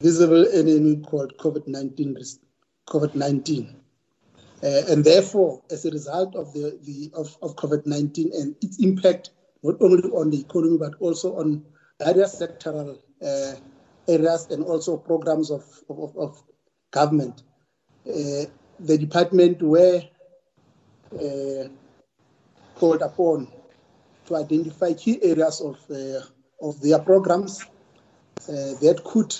visible enemy called COVID-19. COVID-19. Uh, and therefore, as a result of the, the of, of COVID-19 and its impact not only on the economy but also on various sectoral uh, areas and also programs of, of, of government, uh, the department were uh, called upon to identify key areas of, uh, of their programs uh, that could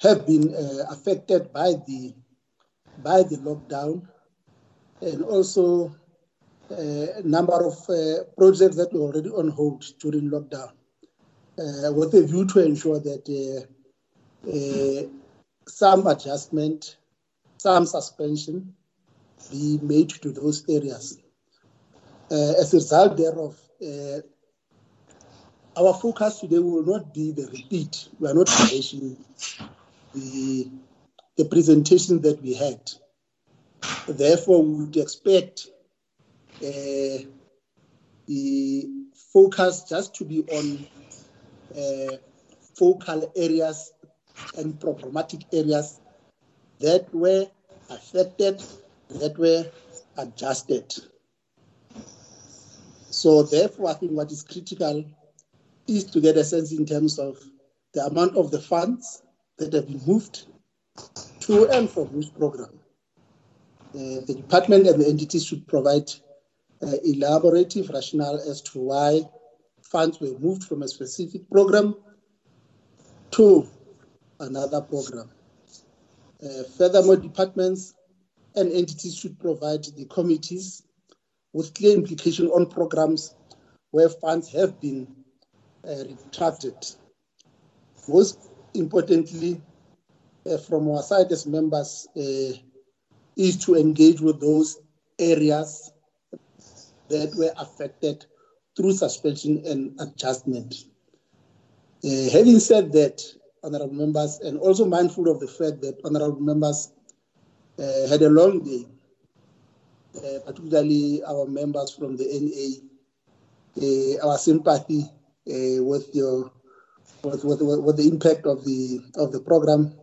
have been uh, affected by the by the lockdown, and also a number of projects that were already on hold during lockdown, with a view to ensure that some adjustment, some suspension be made to those areas. Uh, as a result thereof, uh, our focus today will not be the repeat. We are not finishing the, the presentation that we had. Therefore, we would expect uh, the focus just to be on uh, focal areas and problematic areas that were affected, that were adjusted. So therefore, I think what is critical is to get a sense in terms of the amount of the funds that have been moved to and from which program. Uh, the department and the entities should provide uh, elaborative rationale as to why funds were moved from a specific program to another program. Uh, furthermore, departments and entities should provide the committees with clear implication on programs where funds have been retracted. Most importantly, uh, from our side as members, uh, is to engage with those areas that were affected through suspension and adjustment. Uh, having said that, honorable members, and also mindful of the fact that honorable members uh, had a long day uh, particularly our members from the NA, uh, our sympathy uh, with your with, with, with the impact of the of the program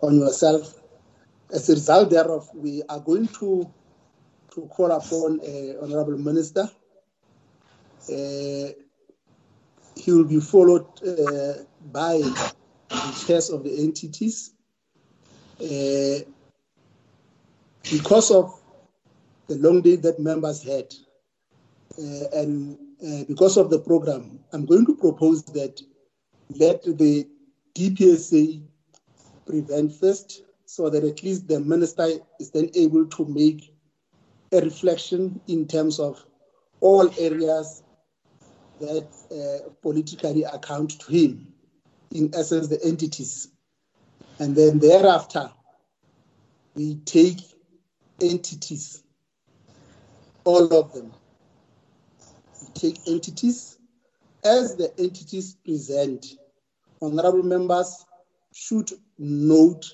on yourself. As a result thereof, we are going to to call upon uh, Honorable Minister. Uh, he will be followed uh, by the chairs of the entities. because of the long day that members had. Uh, and uh, because of the program, I'm going to propose that let the DPSA prevent first so that at least the minister is then able to make a reflection in terms of all areas that uh, politically account to him, in essence, the entities. And then thereafter, we take entities all of them. Take entities. As the entities present, honorable members should note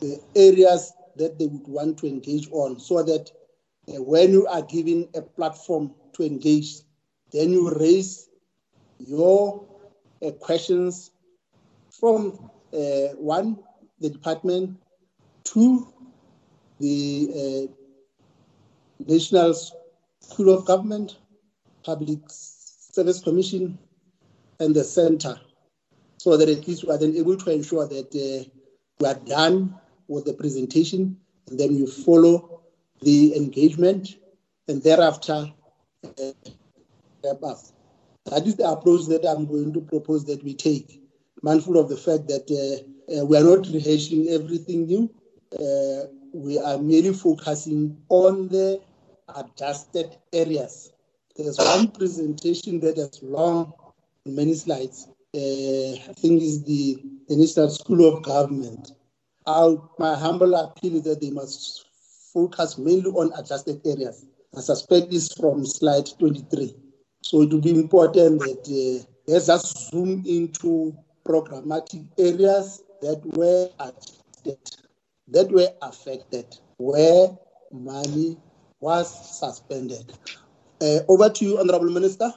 the areas that they would want to engage on so that uh, when you are given a platform to engage, then you raise your uh, questions from uh, one, the department, two, the uh, National School of Government, Public Service Commission, and the Center, so that at least we are then able to ensure that uh, we are done with the presentation, and then you follow the engagement, and thereafter uh, wrap. That is the approach that I'm going to propose that we take, mindful of the fact that uh, uh, we are not rehashing everything new. Uh, we are merely focusing on the adjusted areas. There's one presentation that is long, many slides. Uh, I think is the, the National School of Government. Our, my humble appeal is that they must focus mainly on adjusted areas. I suspect this from slide 23. So it will be important that uh, let's just zoom into programmatic areas that were adjusted, that were affected, where money was suspended. Uh, over to you, Honorable Minister.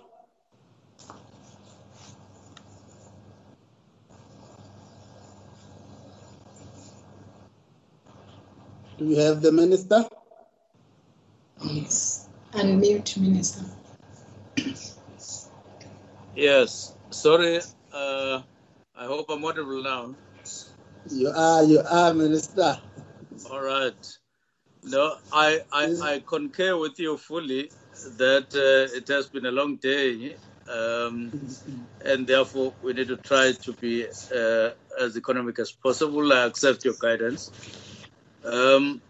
Do we have the minister? Yes. Unmute, minister. Yes. Sorry. Uh, I hope I'm audible now. You are. You are, minister. All right. No, I I, I concur with you fully that uh, it has been a long day, um, and therefore we need to try to be uh, as economic as possible. I accept your guidance. Um,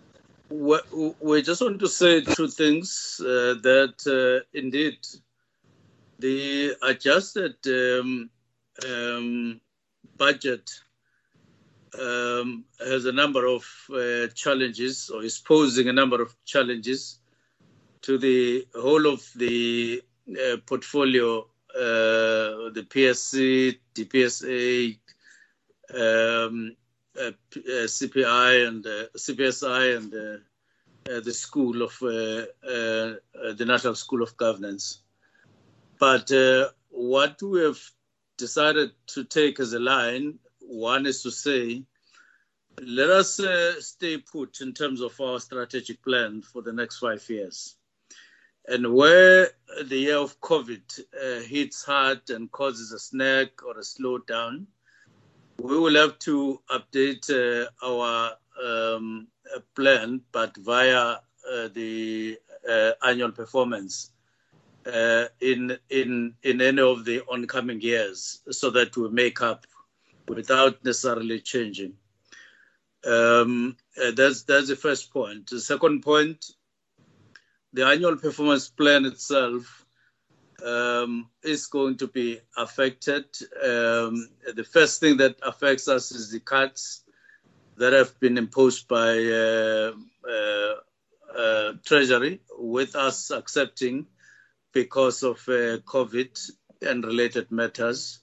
we, we, just want to say two things uh, that uh, indeed the adjusted um, um, budget um, has a number of uh, challenges or is posing a number of challenges to the whole of the uh, portfolio, uh, the PSC, DPSA, um, uh, uh, CPI and uh, CPSI and the School of the National School of Governance. But what we have decided to take as a line one is to say, let us uh, stay put in terms of our strategic plan for the next five years. And where the year of COVID uh, hits hard and causes a snag or a slowdown, we will have to update uh, our um, plan, but via uh, the uh, annual performance uh, in in in any of the oncoming years, so that we make up without necessarily changing. Um, uh, that's that's the first point. The second point, the annual performance plan itself um, is going to be affected. Um, the first thing that affects us is the cuts that have been imposed by uh, uh, uh Treasury, with us accepting because of uh, COVID and related matters.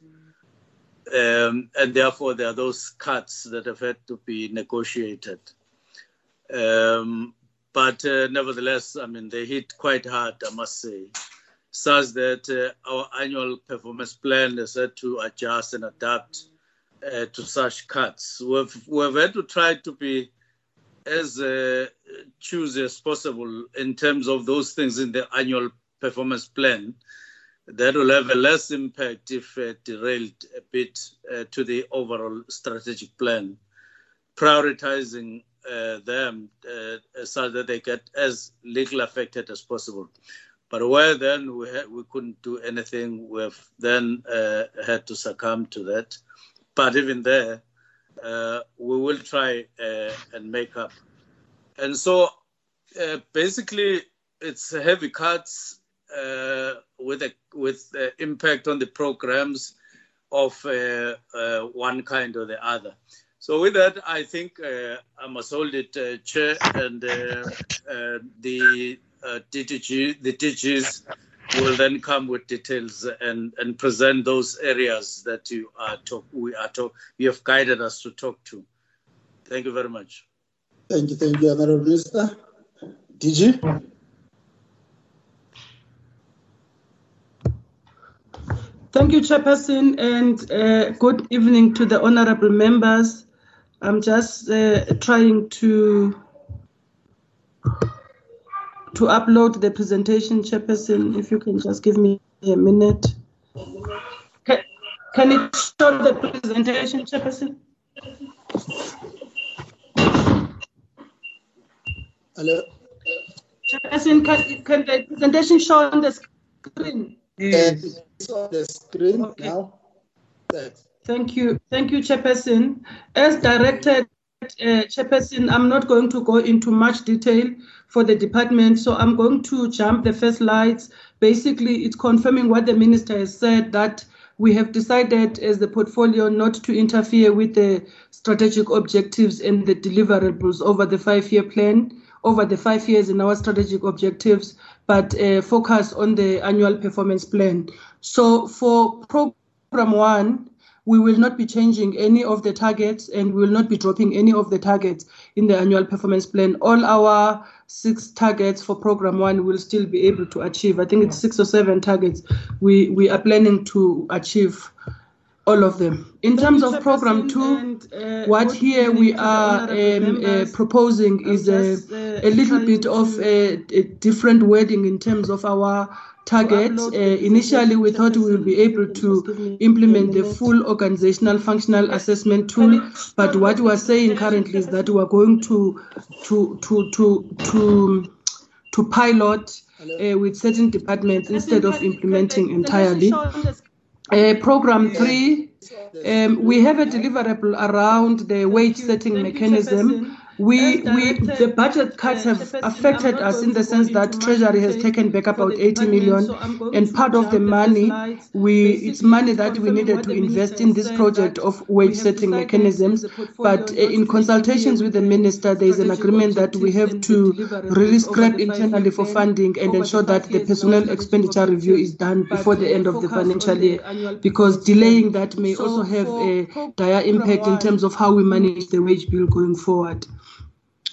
Um, and therefore, there are those cuts that have had to be negotiated. Um, but uh, nevertheless, I mean, they hit quite hard, I must say, such that uh, our annual performance plan is had to adjust and adapt uh, to such cuts. We've, we've had to try to be as uh, choosy as possible in terms of those things in the annual performance plan that will have a less impact if uh, derailed a bit uh, to the overall strategic plan, prioritizing them uh, so that they get as little affected as possible. But where then we, we couldn't do anything, we've then uh, had to succumb to that. But even there, uh, we will try and make up. And so basically, it's heavy cuts uh, with a with impact on the programs of uh, uh, one kind or the other. So with that, I think uh, I must hold it, uh, Chair, and uh, the DTG, the DGs will then come with details and, and present those areas that you are talk, we are talk, you have guided us to talk to. Thank you very much. Thank you, thank you, Honorable Minister. DG? Thank you, Chairperson, and uh, good evening to the honorable members. I'm just uh, trying to to upload the presentation, Chairperson. If you can just give me a minute. Can, can it show the presentation, Chairperson? Hello. Chairperson, can, can the presentation show on the screen? Yes on the screen okay. now. Thanks. Thank you. Thank you, Chairperson. As directed, uh, Chairperson, I'm not going to go into much detail for the department, so I'm going to jump the first slides. Basically, it's confirming what the minister has said that we have decided as the portfolio not to interfere with the strategic objectives and the deliverables over the five-year plan, over the five years in our strategic objectives, but uh, focus on the annual performance plan. So for program one, we will not be changing any of the targets and we will not be dropping any of the targets in the annual performance plan. All our six targets for program one will still be able to achieve. I think it's six or seven targets we, we are planning to achieve. All of them. In terms of program two, and, uh, what here we are um, uh, proposing is a, a little bit of a, a, different wording in terms of our target. Uh, initially, we thought we would be able to implement the full organizational functional assessment tool, but what we are saying currently is that we are going to to to to to to pilot uh, with certain departments instead of implementing entirely. Uh, program three, um, we have a deliverable around the wage setting mechanism we, we the budget cuts have affected us in the sense that Treasury has taken back about 80 million, and part of the money we it's money that we needed to invest in this project of wage setting mechanisms. But uh, in consultations with the minister, there is an agreement that we have to really scrap internally for funding and ensure that the personnel expenditure review is done before the end of the financial year, because delaying that may also have a dire impact in terms of how we manage the wage bill going forward.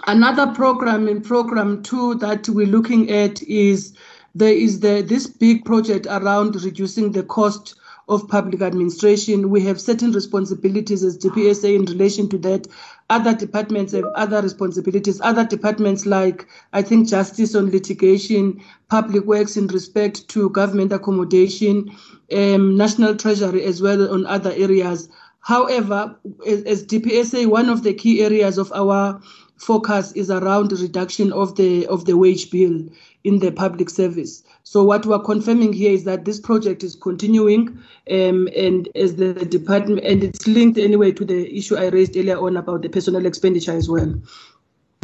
Another program in program two that we're looking at is there is the this big project around reducing the cost of public administration. We have certain responsibilities as DPSA in relation to that. Other departments have other responsibilities. Other departments like I think justice on litigation, public works in respect to government accommodation, um, national treasury as well on other areas. However, as, as DPSA, one of the key areas of our focus is around reduction of the of the wage bill in the public service. So what we're confirming here is that this project is continuing, um, and as the department, and it's linked anyway to the issue I raised earlier on about the personal expenditure as well.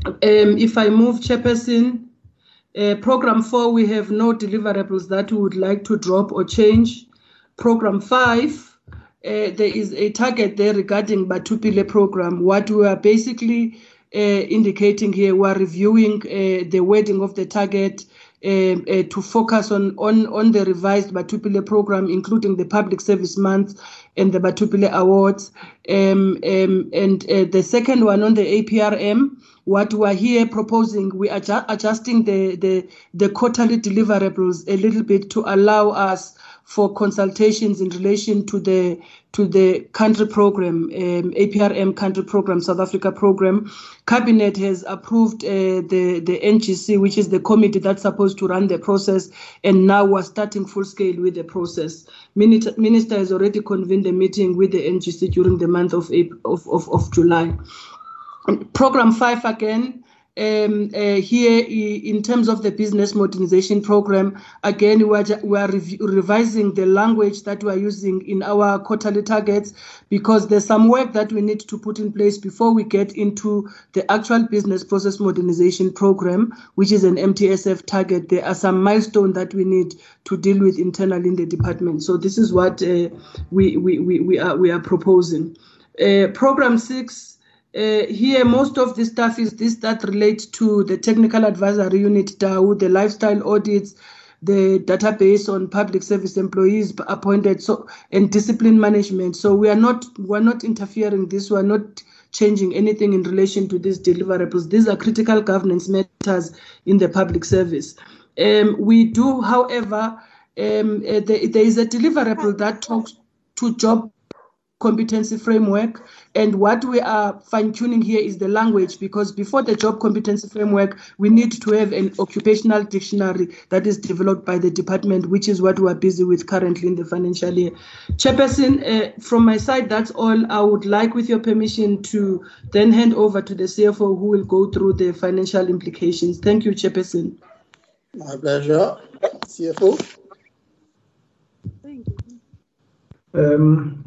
Um, if I move, Chairperson, uh, program four, we have no deliverables that we would like to drop or change. Program five, uh, there is a target there regarding Batho Pele program. What we are basically indicating here we're reviewing uh, the wording of the target uh, to focus on, on, on the revised Batho Pele program, including the Public Service Month and the Batho Pele Awards. Um, um, and the second one on the APRM, what we are here proposing, we are adjusting the, the, the quarterly deliverables a little bit to allow us for consultations in relation to the to the country program, um, APRM country program, South Africa program. Cabinet has approved uh, the the NGC, which is the committee that's supposed to run the process, and now we're starting full scale with the process. Minister, Minister has already convened a meeting with the NGC during the month of April, of, of, of July. Program five again um, uh, here in terms of the business modernization program, again, we are, we are rev revising the language that we are using in our quarterly targets because there's some work that we need to put in place before we get into the actual business process modernization program, which is an MTSF target. There are some milestones that we need to deal with internally in the department. So this is what uh, we, we, we, we, are, we are proposing. Uh, program six, uh, here, most of the stuff is this that relates to the technical advisory unit, DAO, the lifestyle audits, the database on public service employees appointed, so and discipline management. So we are not we're not interfering this. We're not changing anything in relation to these deliverables. These are critical governance matters in the public service. Um, we do, however, um, uh, there, there is a deliverable that talks to job competency framework. And what we are fine tuning here is the language because before the job competency framework, we need to have an occupational dictionary that is developed by the department, which is what we are busy with currently in the financial year. Chairperson, uh, from my side, that's all. I would like, with your permission, to then hand over to the CFO who will go through the financial implications. Thank you, Chairperson. My pleasure. CFO. Thank you. Um,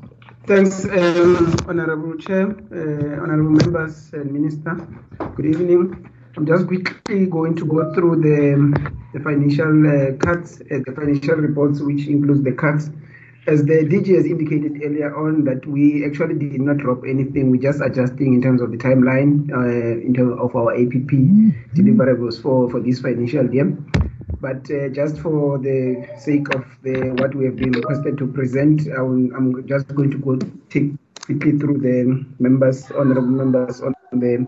Thanks, um, Honorable Chair, uh, Honorable Members and Minister. Good evening. I'm just quickly going to go through the, the financial uh, cuts, uh, the financial reports, which includes the cuts. As the DG has indicated earlier on, that we actually did not drop anything. We're just adjusting in terms of the timeline uh, in terms of our APP mm-hmm. deliverables for, for this financial year. But uh, just for the sake of the what we have been requested to present, I am just going to go take quickly through the members, honorable members, on the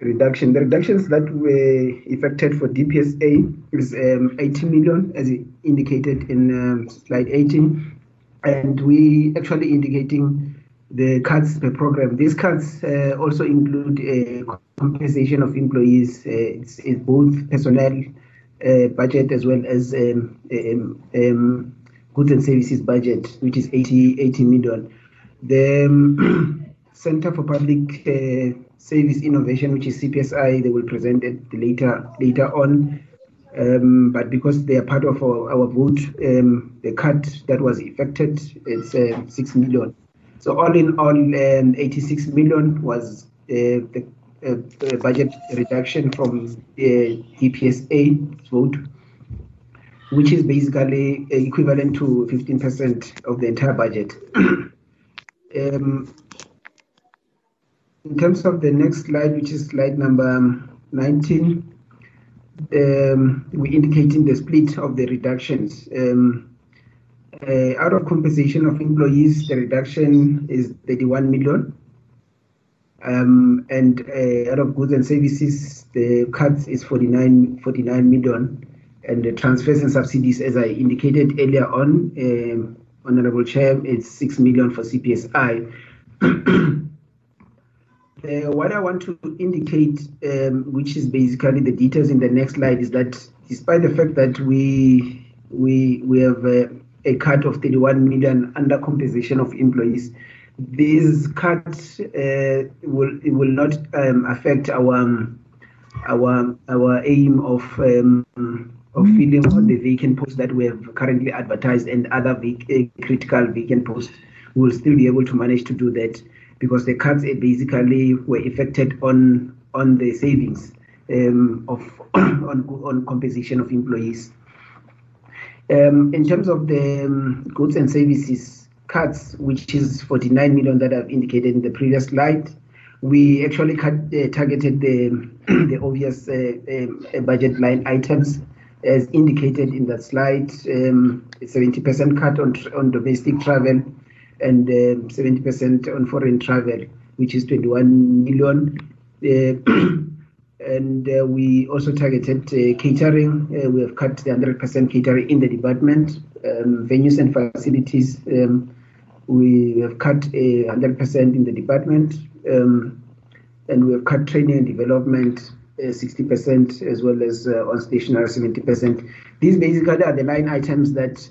reduction. The reductions that were effected for DPSA is um, 80 million, as indicated in um, slide 18. and we actually indicating the cuts per program. These cuts uh, also include compensation of employees, uh, it's, it's, both personnel budget as well as um, um, um, goods and services budget, which is 80, 80 million. The um, Center for Public uh, Service Innovation, which is CPSI, they will present it later later on. Um, but because they are part of our, our vote, um, the cut that was effected, it's uh, 6 million. So all in all, um, 86 million was uh, the budget reduction from DPSA vote, which is basically equivalent to 15% of the entire budget. um, in terms of the next slide, which is slide number 19, um, we're indicating the split of the reductions. Um, uh, out of compensation of employees, the reduction is 31 million. Um, and uh, out of goods and services, the cut is 49, 49 million. And the transfers and subsidies, as I indicated earlier on, um, Honorable Chair, it's 6 million for CPSI. Uh, what I want to indicate, um, which is basically the details in the next slide, is that despite the fact that we we we have uh, a cut of 31 million under compensation of employees. This cuts uh, will will not um, affect our um, our our aim of um, of filling all the vacant posts that we have currently advertised and other vac- uh, critical vacant posts. We will still be able to manage to do that because the cuts basically were affected on on the savings um, of on on compensation of employees. Um, in terms of the um, goods and services cuts, which is 49 million that I've indicated in the previous slide, we actually cut, uh, targeted the, the obvious uh, um, budget line items as indicated in that slide. 70% um, cut on, on domestic travel and 70% um, on foreign travel, which is 21 million. Uh, and uh, we also targeted uh, catering. Uh, we have cut the 100% catering in the department, um, venues and facilities. Um, we have cut a 100% in the department, um, and we have cut training and development 60% as well as on stationery 70%. These basically are the line items that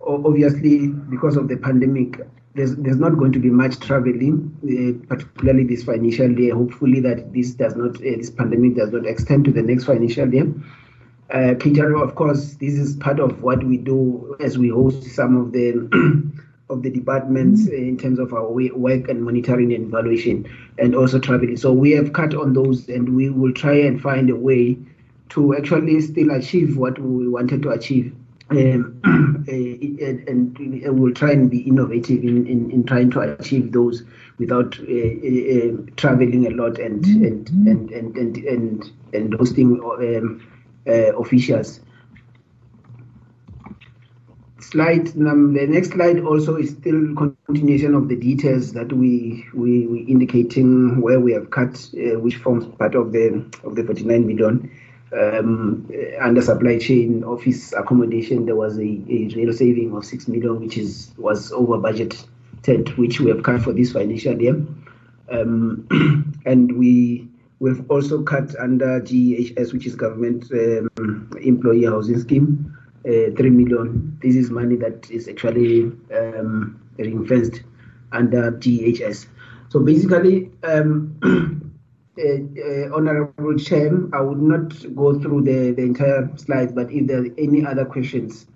obviously because of the pandemic there's, there's not going to be much traveling, uh, particularly this financial year. Hopefully, that this does not, uh, this pandemic does not extend to the next financial year. Uh, of course, this is part of what we do as we host some of the of the departments in terms of our work and monitoring and evaluation, and also traveling. So we have cut on those, and we will try and find a way to actually still achieve what we wanted to achieve um, and, and we'll try and be innovative in, in, in trying to achieve those without uh, uh, traveling a lot and and and and and and, and hosting um, uh, officials. Slide num- the next slide also is still continuation of the details that we we, we indicating where we have cut, uh, which forms part of the of the 49 million um, under supply chain office accommodation, there was a, a real saving of six million, which is was over budgeted, which we have cut for this financial year. Um, and we we've also cut under GEHS, which is government um, employee housing scheme, uh, three million. This is money that is actually um, ring-fenced under GEHS. So basically, um, uh, uh, Honorable Chair, I would not go through the, the entire slides, but if there are any other questions,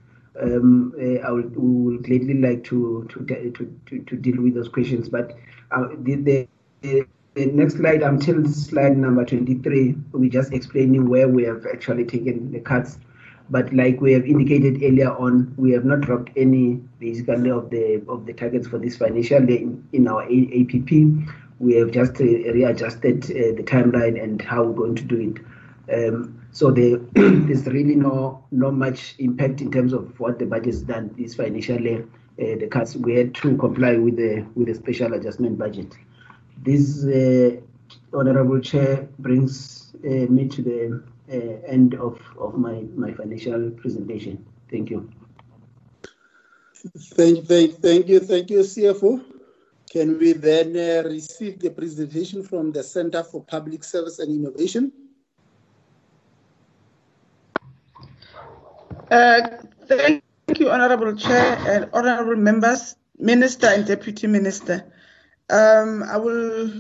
um, uh, I would, would gladly like to to, to, to, to deal with those questions. But uh, the, the, the next slide, until slide number 23, we're just explaining where we have actually taken the cuts. But like we have indicated earlier on, we have not dropped any basically of the of the targets for this financial year in, in our APP we have just readjusted uh, the timeline and how we're going to do it. Um, so the, there's really no no much impact in terms of what the budget has done this financial year. Uh, the cuts we had to comply with the with the special adjustment budget. This uh, honourable chair brings uh, me to the end of, of my, my financial presentation. Thank you. Thank, thank, thank you, thank you, CFO. Can we then uh, receive the presentation from the Center for Public Service and Innovation? Uh, thank you, Honorable Chair and Honorable Members, Minister and Deputy Minister. Um, I will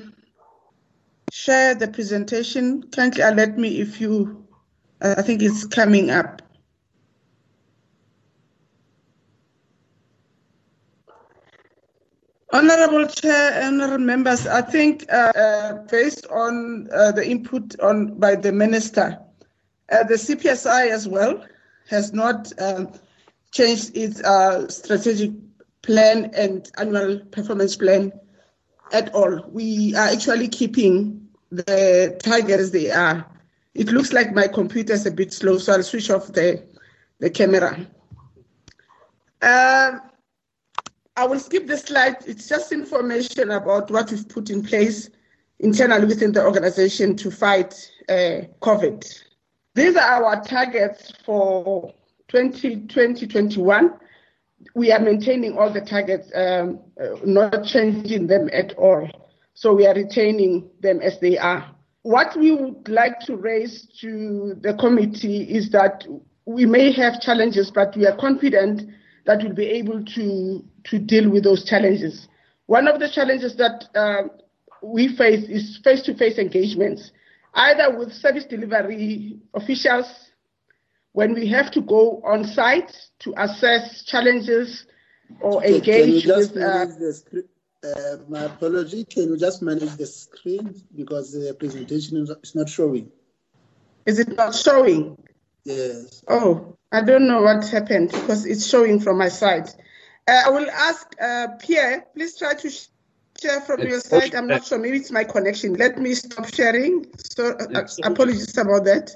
share the presentation. Kindly alert me if you, uh, I think it's coming up. Honorable Chair, honorable members, I think uh, uh, based on uh, the input on by the minister, uh, the CPSI as well has not um, changed its uh, strategic plan and annual performance plan at all. We are actually keeping the targets they are. It looks like my computer is a bit slow, so I'll switch off the, the camera. Uh, I will skip the slide. It's just information about what we've put in place internally within the organization to fight uh, COVID. These are our targets for 2020-21. We are maintaining all the targets, um, uh, not changing them at all. So we are retaining them as they are. What we would like to raise to the committee is that we may have challenges, but we are confident that we'll be able to to deal with those challenges. One of the challenges that uh, we face is face-to-face engagements, either with service delivery officials when we have to go on site to assess challenges or engage with. Uh, uh, my apology. Can you just manage the screen because the presentation is not showing? Is it not showing? Yes. Oh, I don't know what happened because it's showing from my side. Uh, I will ask uh, Pierre, please try to share from it's your side. I'm not sure, maybe it's my connection. Let me stop sharing. So uh, apologies about that.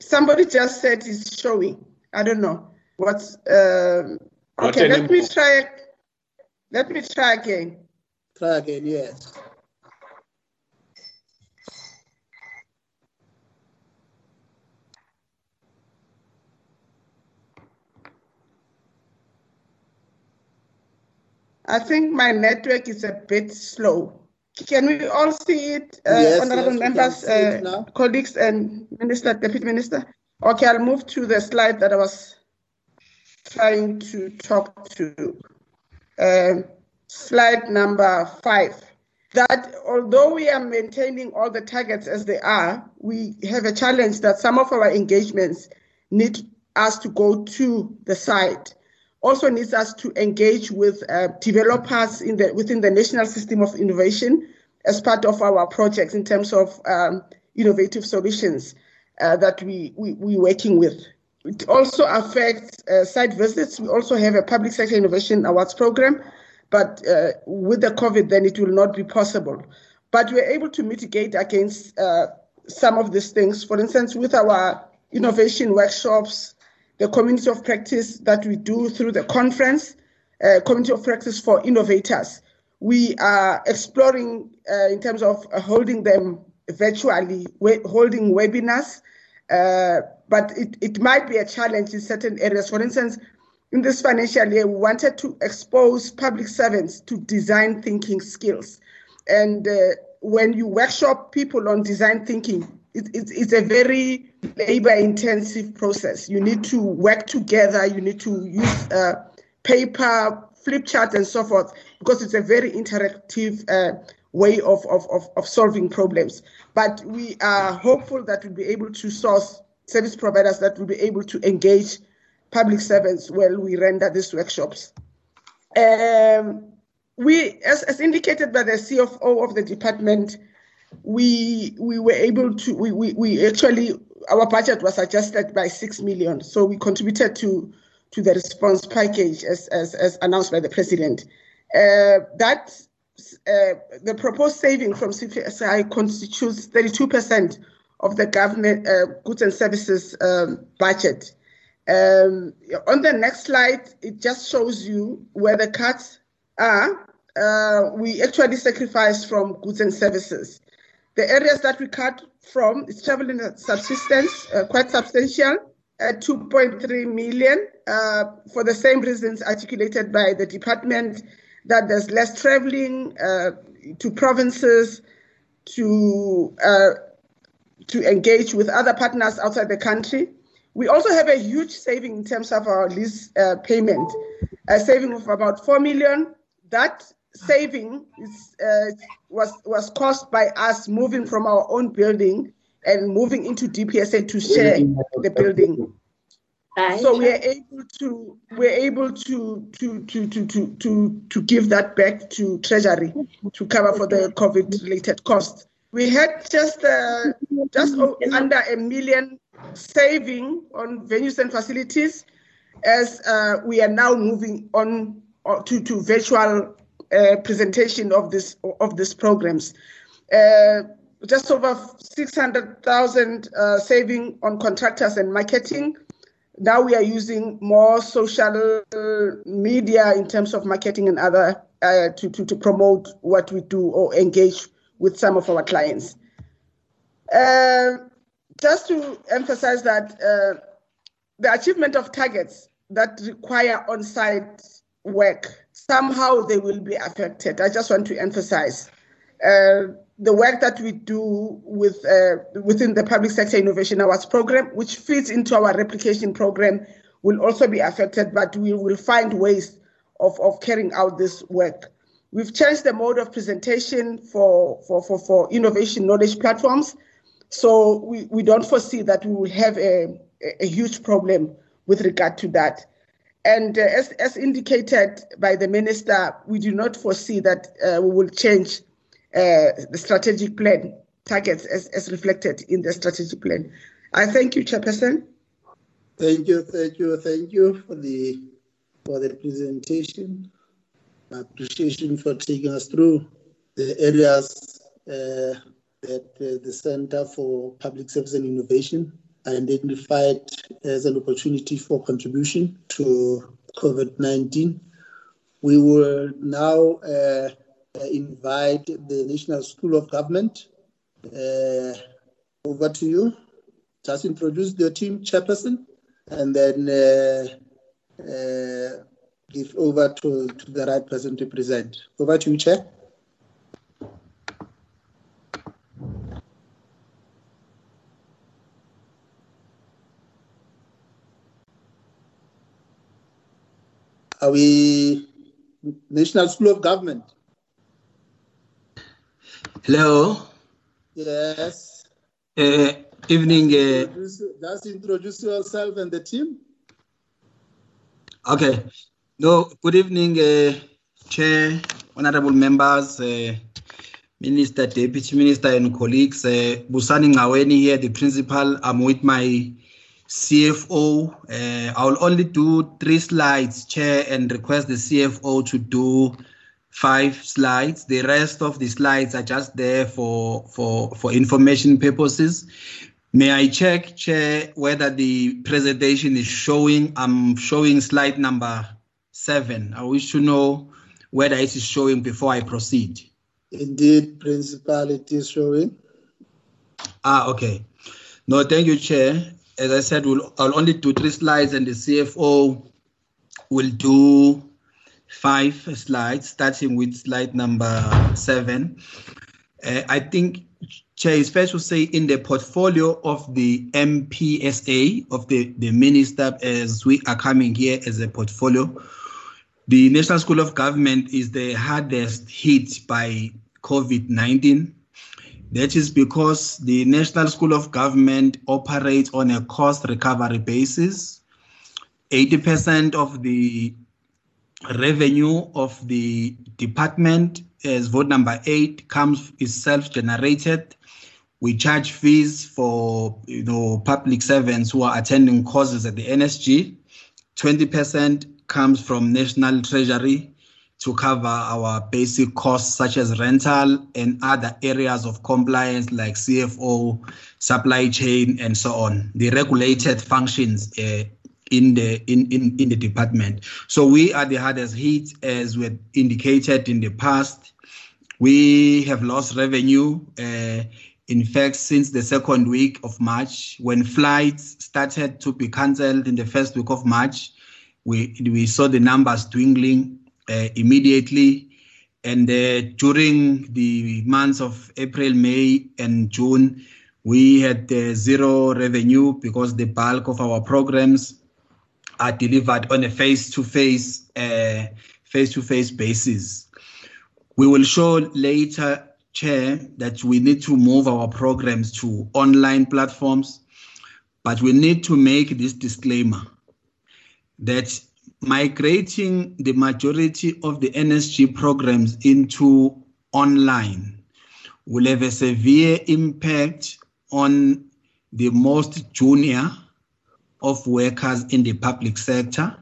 Somebody just said it's showing. I don't know what's. Um, okay, let me try. Let me try again. Try again, yes. I think my network is a bit slow. Can we all see it, uh, yes, honorable yes, members, uh, colleagues, and Minister, Deputy Minister? Okay, I'll move to the slide that I was trying to talk to. Uh, slide number five. That although we are maintaining all the targets as they are, we have a challenge that some of our engagements need us to go to the site also needs us to engage with uh, developers in the, within the national system of innovation as part of our projects in terms of um, innovative solutions uh, that we, we, we're working with. It also affects uh, site visits. We also have a public sector innovation awards program, but uh, with the COVID, then it will not be possible. But we're able to mitigate against uh, some of these things. For instance, with our innovation workshops, the community of practice that we do through the conference, uh, community of practice for innovators. We are exploring uh, in terms of uh, holding them virtually, we- holding webinars, uh, but it, it might be a challenge in certain areas. For instance, in this financial year, we wanted to expose public servants to design thinking skills. And uh, when you workshop people on design thinking, it, it, it's a very labor intensive process. You need to work together, you need to use uh, paper, flip chart, and so forth, because it's a very interactive uh, way of, of, of, of, solving problems. But we are hopeful that we'll be able to source service providers that will be able to engage public servants while we render these workshops. Um, we, as, as indicated by the CFO of the department, we we were able to we, we, we actually our budget was adjusted by six million, so we contributed to to the response package as as, as announced by the president. Uh, that uh, the proposed saving from CPSI constitutes 32% of the government uh, goods and services um, budget. Um, on the next slide, it just shows you where the cuts are. Uh, we actually sacrificed from goods and services. The areas that we cut from is travel and subsistence, uh, quite substantial. at 2.3 million uh, for the same reasons articulated by the department that there's less traveling uh, to provinces to uh, to engage with other partners outside the country. We also have a huge saving in terms of our lease uh, payment, a saving of about 4 million. That saving is, uh, was, was caused by us moving from our own building and moving into DPSA to share the building. So we are able to we're able to to to to to to, to give that back to Treasury to cover for the COVID related costs. We had just uh, just under a million saving on venues and facilities, as uh, we are now moving on uh, to to virtual uh, presentation of this of these programs. Uh, just over 600,000 uh, saving on contractors and marketing now we are using more social media in terms of marketing and other uh, to, to, to promote what we do or engage with some of our clients. Uh, just to emphasize that uh, the achievement of targets that require on-site work, somehow they will be affected. I just want to emphasize. Uh, the work that we do with uh, within the Public Sector Innovation Awards program, which fits into our replication program, will also be affected, but we will find ways of, of carrying out this work. We've changed the mode of presentation for, for, for, for innovation knowledge platforms. So we, we don't foresee that we will have a, a huge problem with regard to that. And uh, as, as indicated by the minister, we do not foresee that uh, we will change uh, the strategic plan targets as, as reflected in the strategic plan. I thank you, Chairperson. Thank you, thank you, thank you for the for the presentation. Appreciation for taking us through the areas uh, that uh, the Center for Public Service and Innovation identified as an opportunity for contribution to COVID 19. We will now uh, uh, invite the National School of Government. Uh, over to you. Just introduce the team chairperson and then uh, uh, give over to, to the right person to present. Over to you, Chair. We National School of Government? Hello. Yes. Uh, evening. Uh, just introduce yourself and the team. Okay. No. Good evening, uh, Chair, honourable members, uh, Minister, Deputy Minister, and colleagues. Uh, Busani Ngcaweni here, the principal. I'm with my CFO. Uh, I will only do three slides, Chair, and request the CFO to do five slides. The rest of the slides are just there for, for, for information purposes. May I check, Chair, whether the presentation is showing? I'm showing slide number seven. I wish to know whether it is showing before I proceed. Indeed, Principal, it is showing. Ah, okay. No, thank you, Chair. As I said, we'll, I'll only do three slides and the CFO will do five slides, starting with slide number seven. Uh, I think, Chair, it's fair to say in the portfolio of the MPSA, of the, the minister, as we are coming here as a portfolio, the National School of Government is the hardest hit by COVID 19. That is because the National School of Government operates on a cost recovery basis. 80% of the revenue of the department as vote number eight comes is self-generated. We charge fees for you know public servants who are attending courses at the NSG. 20% comes from National Treasury to cover our basic costs such as rental and other areas of compliance like CFO, supply chain, and so on. The regulated functions uh, in the in, in, in the department. So we are the hardest hit as we indicated in the past. We have lost revenue uh, In fact, since the second week of March, when flights started to be cancelled in the first week of March, we, we saw the numbers dwindling immediately. And uh, during the months of April, May, and June, we had uh, zero revenue because the bulk of our programs are delivered on a face-to-face, uh, face-to-face basis. We will show later, Chair, that we need to move our programs to online platforms, but we need to make this disclaimer that migrating the majority of the NSG programs into online will have a severe impact on the most junior of workers in the public sector,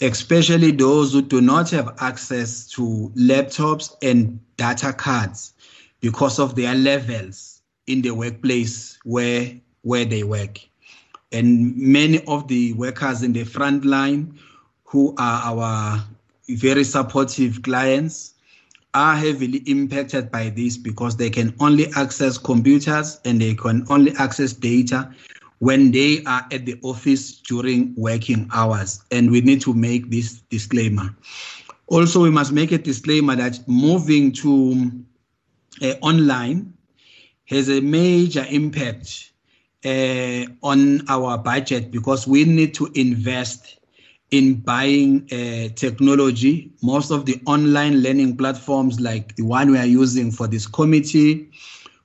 especially those who do not have access to laptops and data cards because of their levels in the workplace where, where they work. And many of the workers in the front line who are our very supportive clients are heavily impacted by this because they can only access computers and they can only access data when they are at the office during working hours. And we need to make this disclaimer. Also, we must make a disclaimer that moving to uh, online has a major impact uh, on our budget because we need to invest in buying uh, technology. Most of the online learning platforms, like the one we are using for this committee,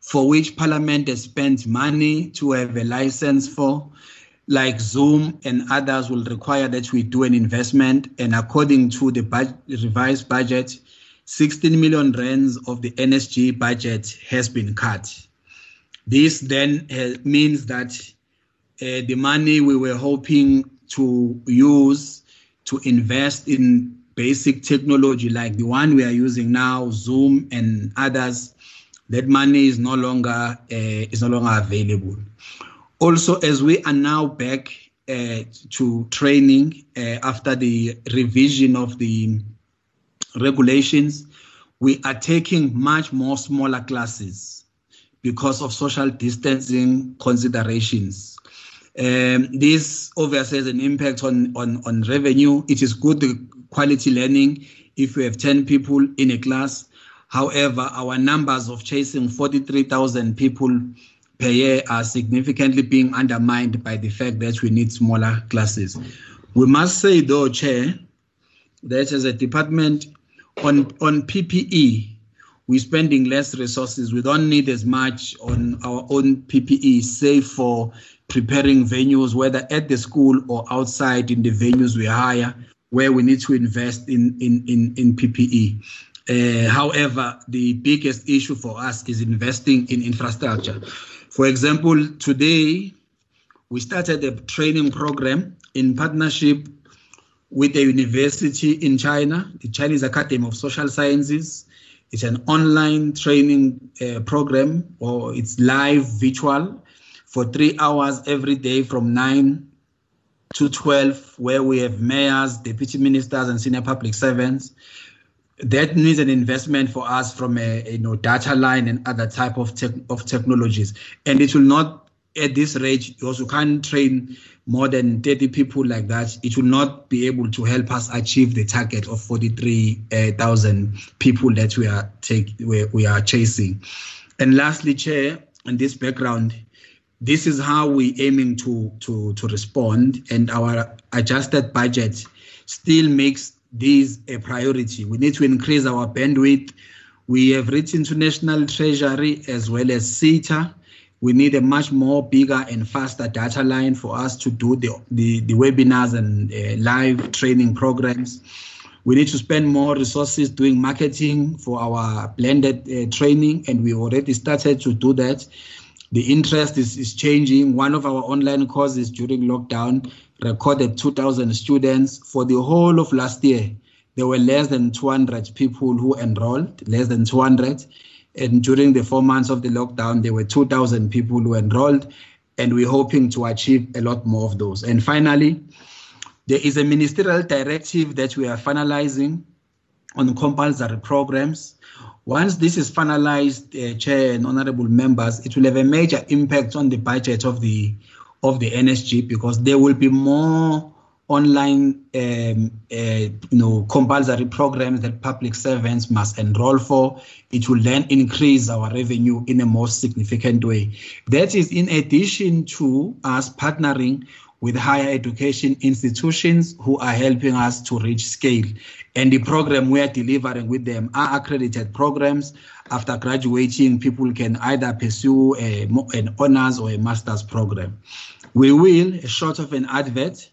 for which Parliament spent money to have a license for, like Zoom and others, will require that we do an investment. And according to the budget, revised budget, 16 million rands of the NSG budget has been cut. This then uh, means that uh, the money we were hoping to use to invest in basic technology like the one we are using now, Zoom and others, that money is no longer uh, is no longer available. Also, as we are now back uh, to training uh, after the revision of the regulations, we are taking much more smaller classes because of social distancing considerations. Um, this obviously has an impact on, on, on revenue. It is good quality learning if we have 10 people in a class. However, our numbers of chasing 43,000 people per year are significantly being undermined by the fact that we need smaller classes. We must say, though, Chair, that as a department on, on PPE, we're spending less resources. We don't need as much on our own PPE, save for preparing venues, whether at the school or outside in the venues we hire, where we need to invest in, in, in, in PPE. Uh, however, the biggest issue for us is investing in infrastructure. For example, today we started a training program in partnership with a university in China, the Chinese Academy of Social Sciences. It's an online training uh, program, or it's live virtual for three hours every day from 9 to 12, where we have mayors, deputy ministers, and senior public servants. That needs an investment for us from a you know data line and other type of of technologies, and it will not at this rate. You also can't train more than 30 people like that. It will not be able to help us achieve the target of 43,000 uh, people that we are take we, we are chasing. And lastly, chair, in this background, this is how we're aiming to, to, to respond, and our adjusted budget still makes this a priority. We need to increase our bandwidth. We have written to National Treasury as well as SETA. We need a much more bigger and faster data line for us to do the, the, the webinars and uh, live training programs. We need to spend more resources doing marketing for our blended uh, training, and we already started to do that the interest is, is changing. One of our online courses during lockdown recorded 2,000 students. For the whole of last year, there were less than 200 people who enrolled, less than 200. And during the four months of the lockdown, there were 2,000 people who enrolled, and we're hoping to achieve a lot more of those. And finally, there is a ministerial directive that we are finalizing on compulsory programs Once this is finalized, uh, Chair and honorable members, it will have a major impact on the budget of the of the NSG because there will be more online um, uh, you know compulsory programs that public servants must enroll for. It will then increase our revenue in a more significant way. That is in addition to us partnering with higher education institutions who are helping us to reach scale. And the program we are delivering with them are accredited programs. After graduating people can either pursue a, an honors or a master's program. We will short of an advert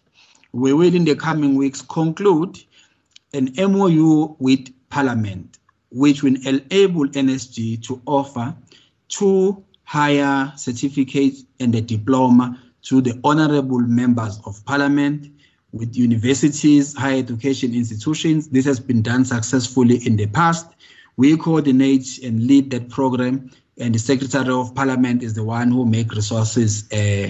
we will in the coming weeks conclude an MOU with Parliament, which will enable NSG to offer two higher certificates and a diploma to the honorable members of Parliament with universities, higher education institutions. This has been done successfully in the past. We coordinate and lead that program, and the Secretary of Parliament is the one who make resources uh,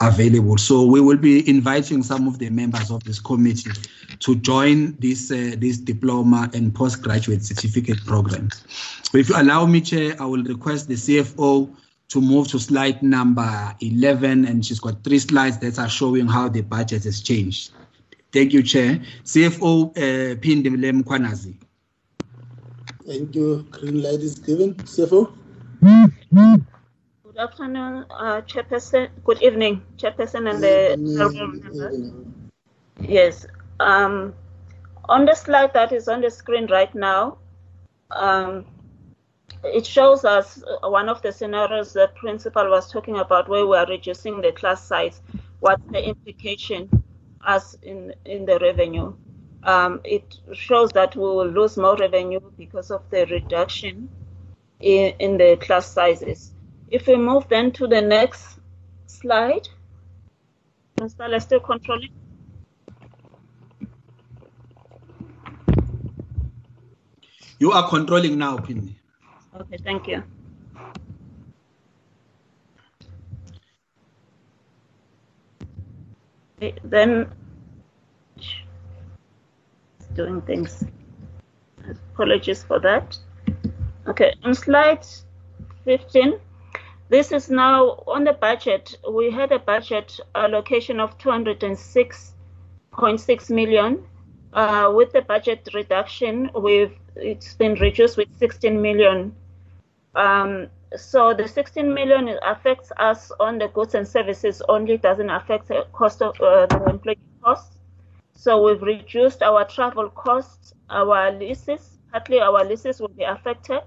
available. So we will be inviting some of the members of this committee to join this uh, this diploma and postgraduate certificate programs. If you allow me, Chair, I will request the CFO to move to slide number 11, and she's got three slides that are showing how the budget has changed. Thank you, Chair. CFO uh, Phindile Mkhwanazi. Thank you. Green light is given. CFO Good afternoon, uh, Chairperson. Good evening, Chairperson and the members. Yes. Um, on the slide that is on the screen right now, um, it shows us one of the scenarios the principal was talking about where we are reducing the class size. What's the implication as in, in the revenue? Um, it shows that we will lose more revenue because of the reduction in, in the class sizes. If we move then to the next slide, Principal, is still controlling. You are controlling now, Pini. Okay, thank you. Okay, then doing things. Apologies for that. Okay, on slide 15, this is now on the budget. We had a budget allocation of 206.6 million. Uh, with the budget reduction, we've it's been reduced with 16 million. Um, so the 16 million affects us on the goods and services only, doesn't affect the cost of uh, the employee costs. So we've reduced our travel costs, our leases, partly our leases will be affected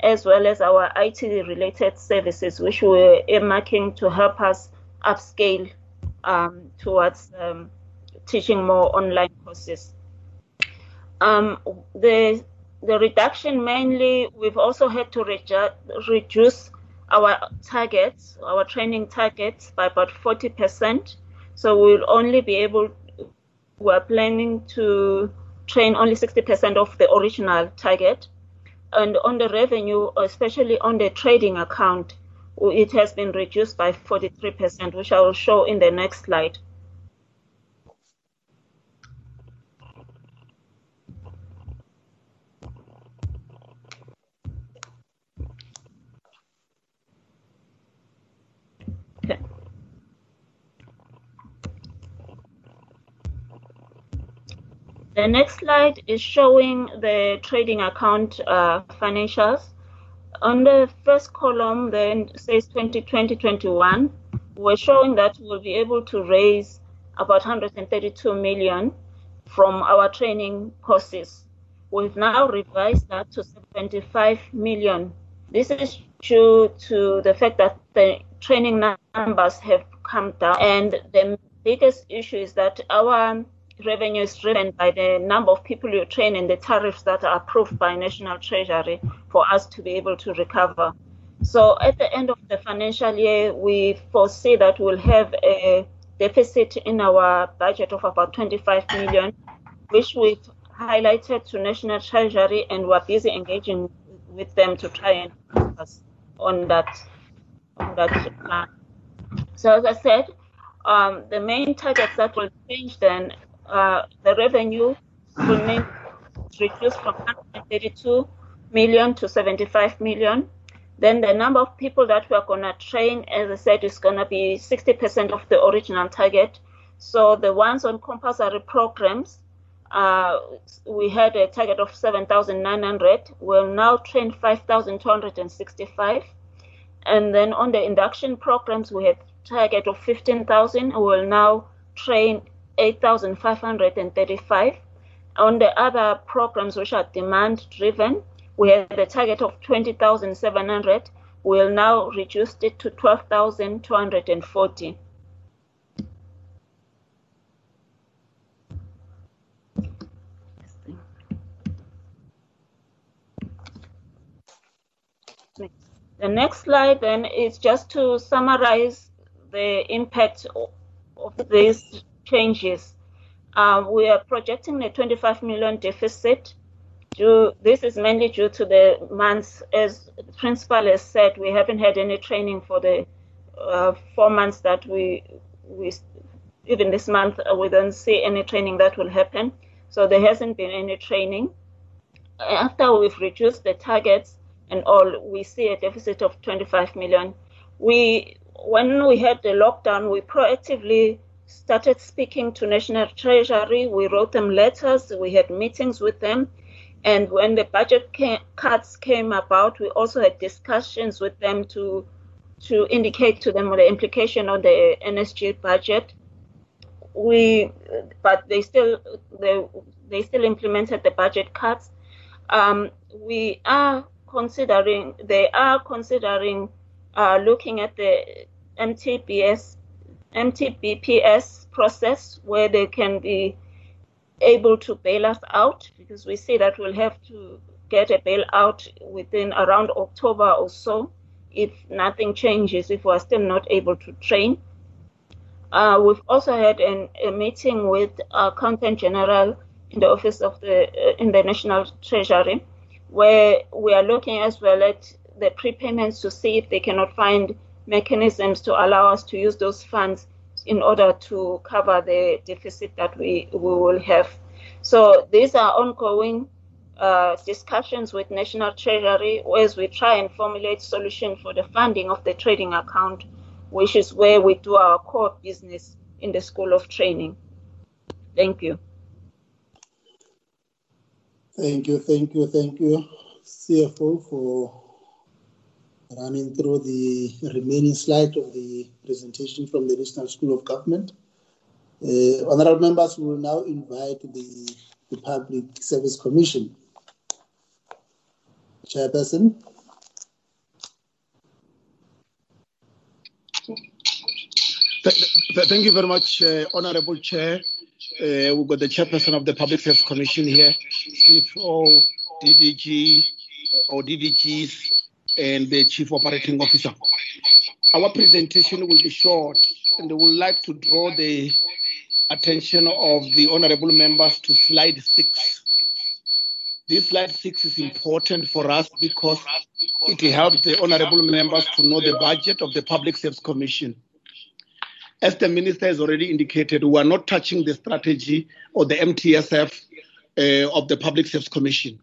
as well as our IT related services, which we're earmarking to help us upscale um, towards um, teaching more online courses. Um, the the reduction mainly, we've also had to reju- reduce our targets, our training targets by about 40%. So we'll only be able, we're planning to train only 60% of the original target and on the revenue, especially on the trading account, it has been reduced by 43%, which I will show in the next slide. The next slide is showing the trading account uh, financials. On the first column, then says 2020-21, we're showing that we'll be able to raise about 132 million from our training courses. We've now revised that to 75 million. This is due to the fact that the training numbers have come down, and the biggest issue is that our revenue is driven by the number of people you train and the tariffs that are approved by National Treasury for us to be able to recover. So at the end of the financial year, we foresee that we'll have a deficit in our budget of about 25 million, which we've highlighted to National Treasury and we're busy engaging with them to try and us on that on that. So as I said, um, the main targets that will change then uh, the revenue remains reduced from 132 million to 75 million. Then the number of people that we're going to train, as I said, is going to be 60% of the original target. So the ones on compulsory programs, uh, we had a target of 7,900. We'll now train 5,265. And then on the induction programs, we had target of 15,000. We will now train 8,535. On the other programs which are demand driven, we had the target of 20,700. We'll now reduce it to 12,240. The next slide then is just to summarize the impact of these changes. Uh, we are projecting a 25 million deficit. Due, this is mainly due to the months, as the principal has said, we haven't had any training for the uh, four months that we, we, even this month, uh, we don't see any training that will happen. So there hasn't been any training. After we've reduced the targets and all, we see a deficit of 25 million. We when we had the lockdown, we proactively started speaking to National Treasury. We wrote them letters. We had meetings with them. And when the budget came, cuts came about, we also had discussions with them to to indicate to them the implication of the NSG budget. We, but they still they they still implemented the budget cuts. Um, we are considering they are considering uh, looking at the MTBS, MTBPS process where they can be able to bail us out because we see that we'll have to get a bailout within around October or so if nothing changes, if we're still not able to train. Uh, we've also had an, a meeting with our Accountant General in the office of the uh, in the National Treasury, where we are looking as well at the prepayments to see if they cannot find mechanisms to allow us to use those funds in order to cover the deficit that we, we will have. So these are ongoing uh, discussions with National Treasury as we try and formulate solution for the funding of the trading account, which is where we do our core business in the School of Training. Thank you. Thank you, thank you, thank you, CFO, for running through the remaining slide of the presentation from the National School of Government. Uh, honorable members, we will now invite the, the Public Service Commission. Chairperson. Thank you very much, uh, Honorable Chair. Uh, we've got the Chairperson of the Public Service Commission here, CFO, DDG, or DDGs, and the Chief Operating Officer. Our presentation will be short, and we would like to draw the attention of the honorable members to slide six. This slide six is important for us because it helps the honorable members to know the budget of the Public Service Commission. As the minister has already indicated, we are not touching the strategy or the MTSF uh, of the Public Service Commission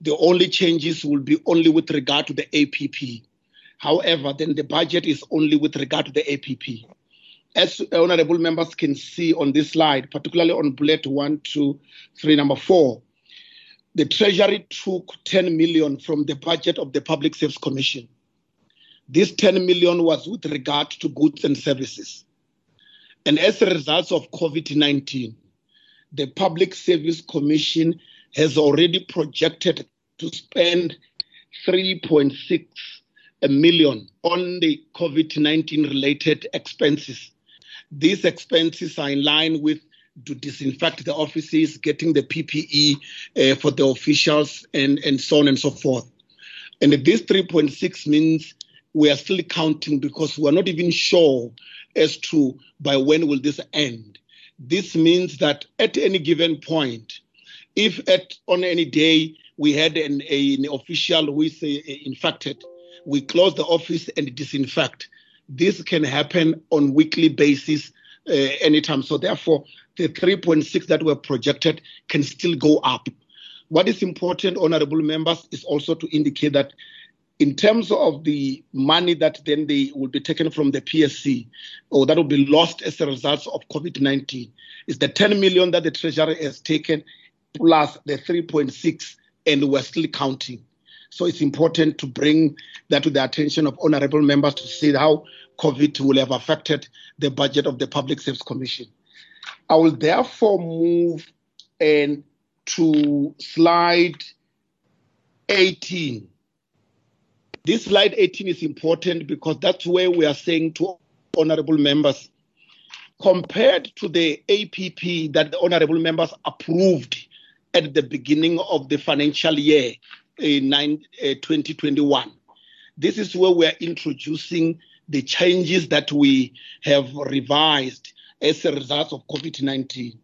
the only changes will be only with regard to the APP. However, then the budget is only with regard to the APP. As honorable members can see on this slide, particularly on bullet one, two, three, number four, the Treasury took 10 million from the budget of the Public Service Commission. This 10 million was with regard to goods and services. And as a result of COVID 19, the Public Service Commission has already projected to spend 3.6 million on the COVID-19 related expenses. These expenses are in line with to disinfect the offices, getting the PPE uh, for the officials, and, and so on and so forth. And this 3.6 means we are still counting because we are not even sure as to by when will this end. This means that at any given point, if at on any day we had an, an official who is uh, infected, we close the office and disinfect. This can happen on weekly basis uh, anytime. So therefore, the 3.6 that were projected can still go up. What is important, honorable members, is also to indicate that in terms of the money that then they will be taken from the PSC or that will be lost as a result of COVID-19 is the 10 million that the treasury has taken plus the 3.6 and we're still counting. So it's important to bring that to the attention of honorable members to see how COVID will have affected the budget of the Public Service Commission. I will therefore move and to slide 18. This slide 18 is important because that's where we are saying to honorable members, compared to the APP that the honorable members approved at the beginning of the financial year in uh, 2021, this is where we are introducing the changes that we have revised as a result of COVID 19.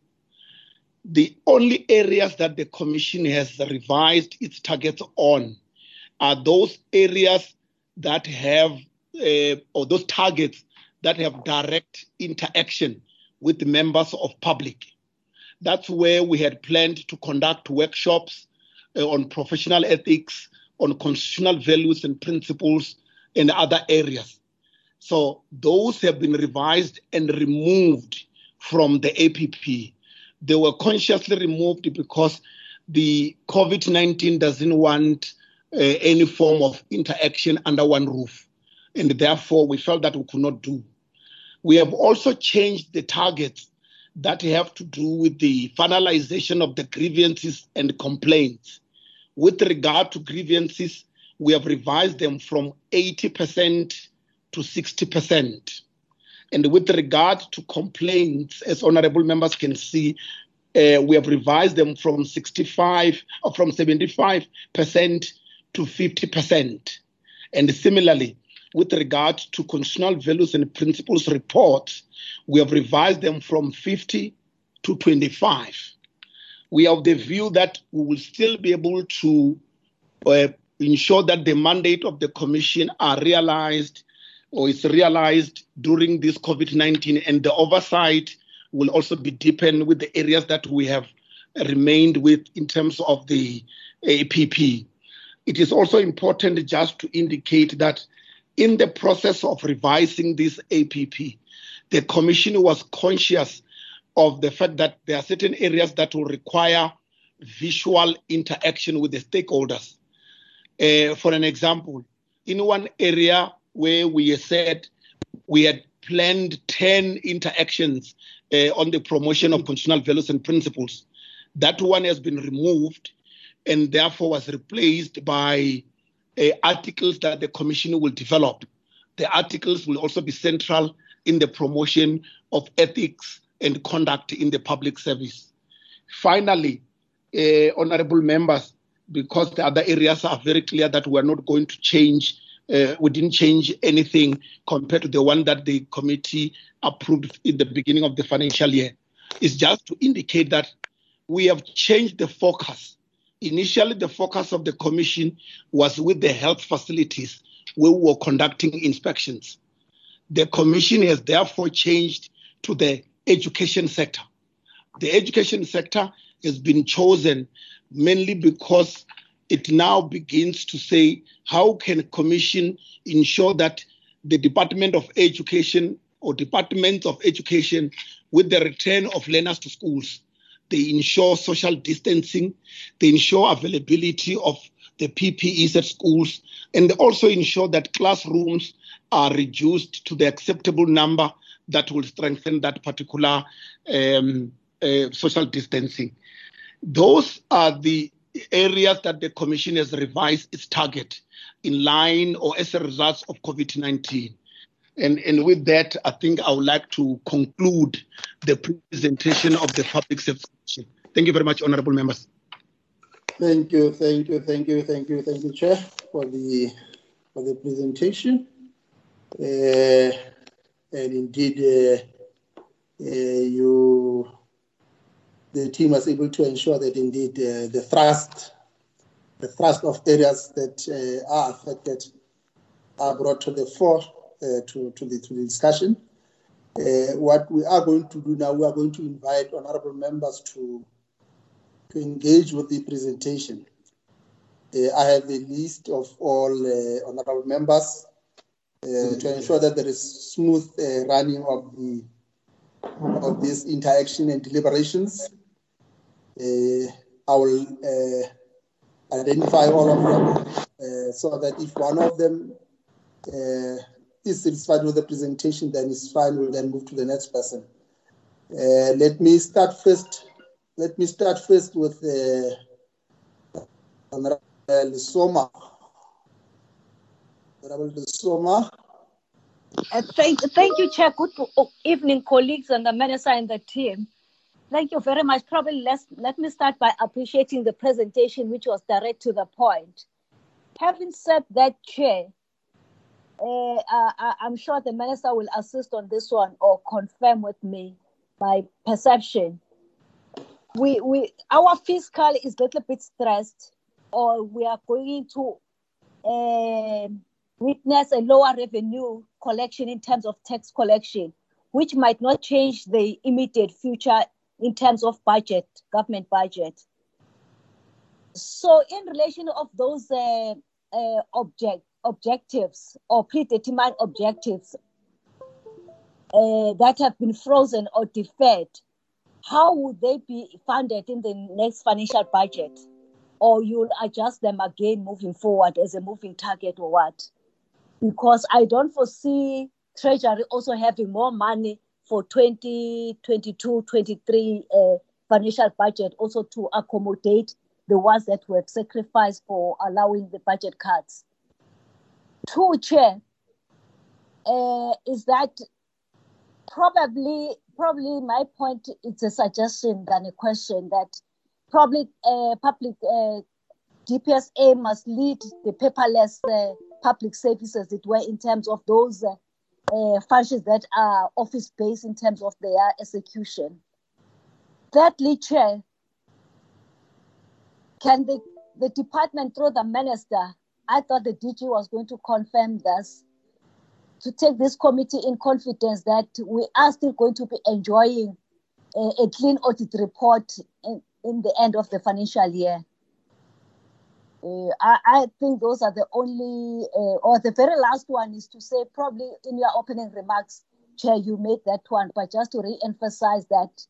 The only areas that the Commission has revised its targets on are those areas that have, uh, or those targets that have direct interaction with members of public. That's where we had planned to conduct workshops uh, on professional ethics, on constitutional values and principles, and other areas. So those have been revised and removed from the APP. They were consciously removed because the COVID 19 doesn't want uh, any form of interaction under one roof. And therefore, we felt that we could not do. We have also changed the targets that have to do with the finalization of the grievances and complaints. With regard to grievances, we have revised them from 80% to 60%. And with regard to complaints, as honorable members can see, uh, we have revised them from 65 or uh, from 75% to 50%. And similarly, with regard to constitutional values and principles reports, we have revised them from 50 to 25. We have the view that we will still be able to uh, ensure that the mandate of the commission are realized or is realized during this COVID 19, and the oversight will also be deepened with the areas that we have remained with in terms of the APP. It is also important just to indicate that in the process of revising this APP, the Commission was conscious of the fact that there are certain areas that will require visual interaction with the stakeholders. Uh, for an example, in one area where we said we had planned 10 interactions uh, on the promotion of constitutional values and principles. That one has been removed and therefore was replaced by uh, articles that the Commission will develop. The articles will also be central in the promotion of ethics and conduct in the public service. Finally, uh, honorable members, because the other areas are very clear that we're not going to change uh, we didn't change anything compared to the one that the committee approved in the beginning of the financial year. It's just to indicate that we have changed the focus. Initially, the focus of the commission was with the health facilities where we were conducting inspections. The commission has therefore changed to the education sector. The education sector has been chosen mainly because it now begins to say how can commission ensure that the department of education or departments of education with the return of learners to schools they ensure social distancing. They ensure availability of the ppes at schools. And also ensure that classrooms are reduced to the acceptable number that will strengthen that particular um, uh, social distancing. Those are the areas that the Commission has revised its target in line or as a result of COVID 19. And, and with that, I think I would like to conclude the presentation of the Public Service Thank you very much, honorable members. Thank you, thank you, thank you, thank you, thank you, Chair, for the for the presentation. Uh, and indeed, uh, uh, you the team was able to ensure that indeed uh, the thrust, the thrust of areas that uh, are affected are brought to the fore uh, to, to, the, to the discussion. Uh, what we are going to do now, we are going to invite honorable members to to engage with the presentation. Uh, I have the list of all uh, honorable members uh, to ensure that there is smooth uh, running of the of this interaction and deliberations. Uh, I will identify all of them so that if one of them is satisfied with the presentation, then it's fine. We'll then move to the next person. let me start first. Let me start first with Honorable Lisoma. Honorable. Uh, thank, thank you, Chair. Good evening, colleagues and the minister and the team. Thank you very much. Probably let's, let me start by appreciating the presentation, which was direct to the point. Having said that, Chair, uh, I, I'm sure the minister will assist on this one or confirm with me my perception. We, we, our fiscal is a little bit stressed, or we are going to uh, witness a lower revenue collection in terms of tax collection, which might not change the immediate future in terms of budget, government budget. So, in relation of those uh, uh, object objectives or predetermined objectives uh, that have been frozen or deferred, how would they be funded in the next financial budget? Or you'll adjust them again moving forward as a moving target or what? because I don't foresee Treasury also having more money for 2022 23 uh, financial budget also to accommodate the ones that were sacrificed for allowing the budget cuts. Two, Chair, uh, is that probably probably my point it's a suggestion than a question that probably uh, public uh, DPSA must lead the paperless uh, public services, it were, in terms of those uh, uh, functions that are office based in terms of their execution. Thirdly, Chair, can the, the department, through the minister, I thought the DG was going to confirm this, to take this committee in confidence that we are still going to be enjoying a, a clean audit report in, in the end of the financial year. Uh, I, I, think those are the only, uh, or the very last one is to say, probably in your opening remarks, Chair, you made that one, but just to re-emphasize that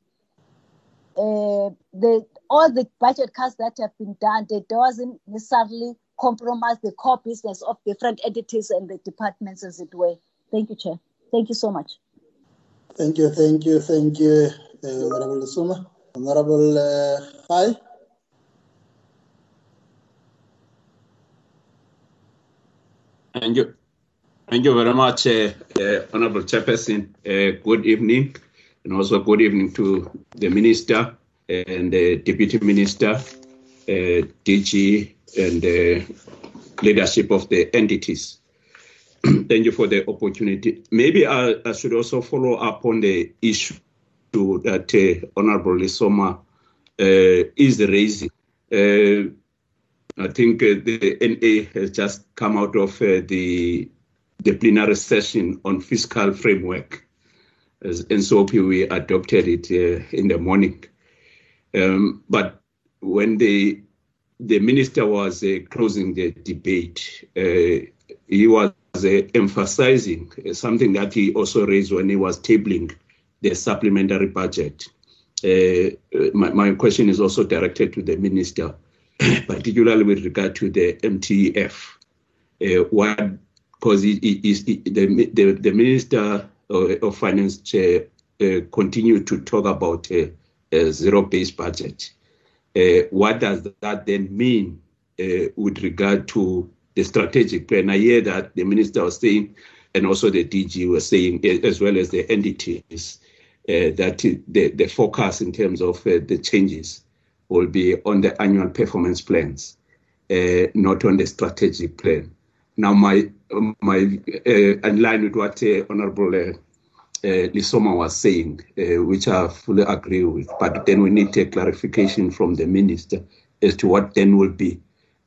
uh, the all the budget cuts that have been done, they doesn't necessarily compromise the core business of different entities and the departments, as it were. Thank you, Chair. Thank you so much. Thank you, thank you, thank you, uh, Honorable Suma. Honorable uh, Khai. Thank you. Thank you very much, uh, uh, Honorable Chairperson. Uh, good evening, and also good evening to the Minister and the Deputy Minister, uh, DG, and the leadership of the entities. Thank you for the opportunity. Maybe I, I, should also follow up on the issue that uh, Honorable Lisoma uh, is raising. I think uh, the NA has just come out of uh, the the plenary session on fiscal framework. As NCOP, we adopted it uh, in the morning. Um, but when the the minister was uh, closing the debate, uh, he was uh, emphasizing something that he also raised when he was tabling the supplementary budget. My, my question is also directed to the minister particularly with regard to the MTF. Uh, what because the, the, the minister of finance chair uh, continued to talk about a, a zero-based budget. Uh, what does that then mean uh, with regard to the strategic plan? I hear that the minister was saying, and also the DG was saying, as well as the entities, that the, the focus in terms of the changes will be on the annual performance plans, not on the strategic plan. Now, my my uh, in line with what uh, Honorable uh, uh, Lisoma was saying, uh, which I fully agree with, but then we need a clarification from the minister as to what then will be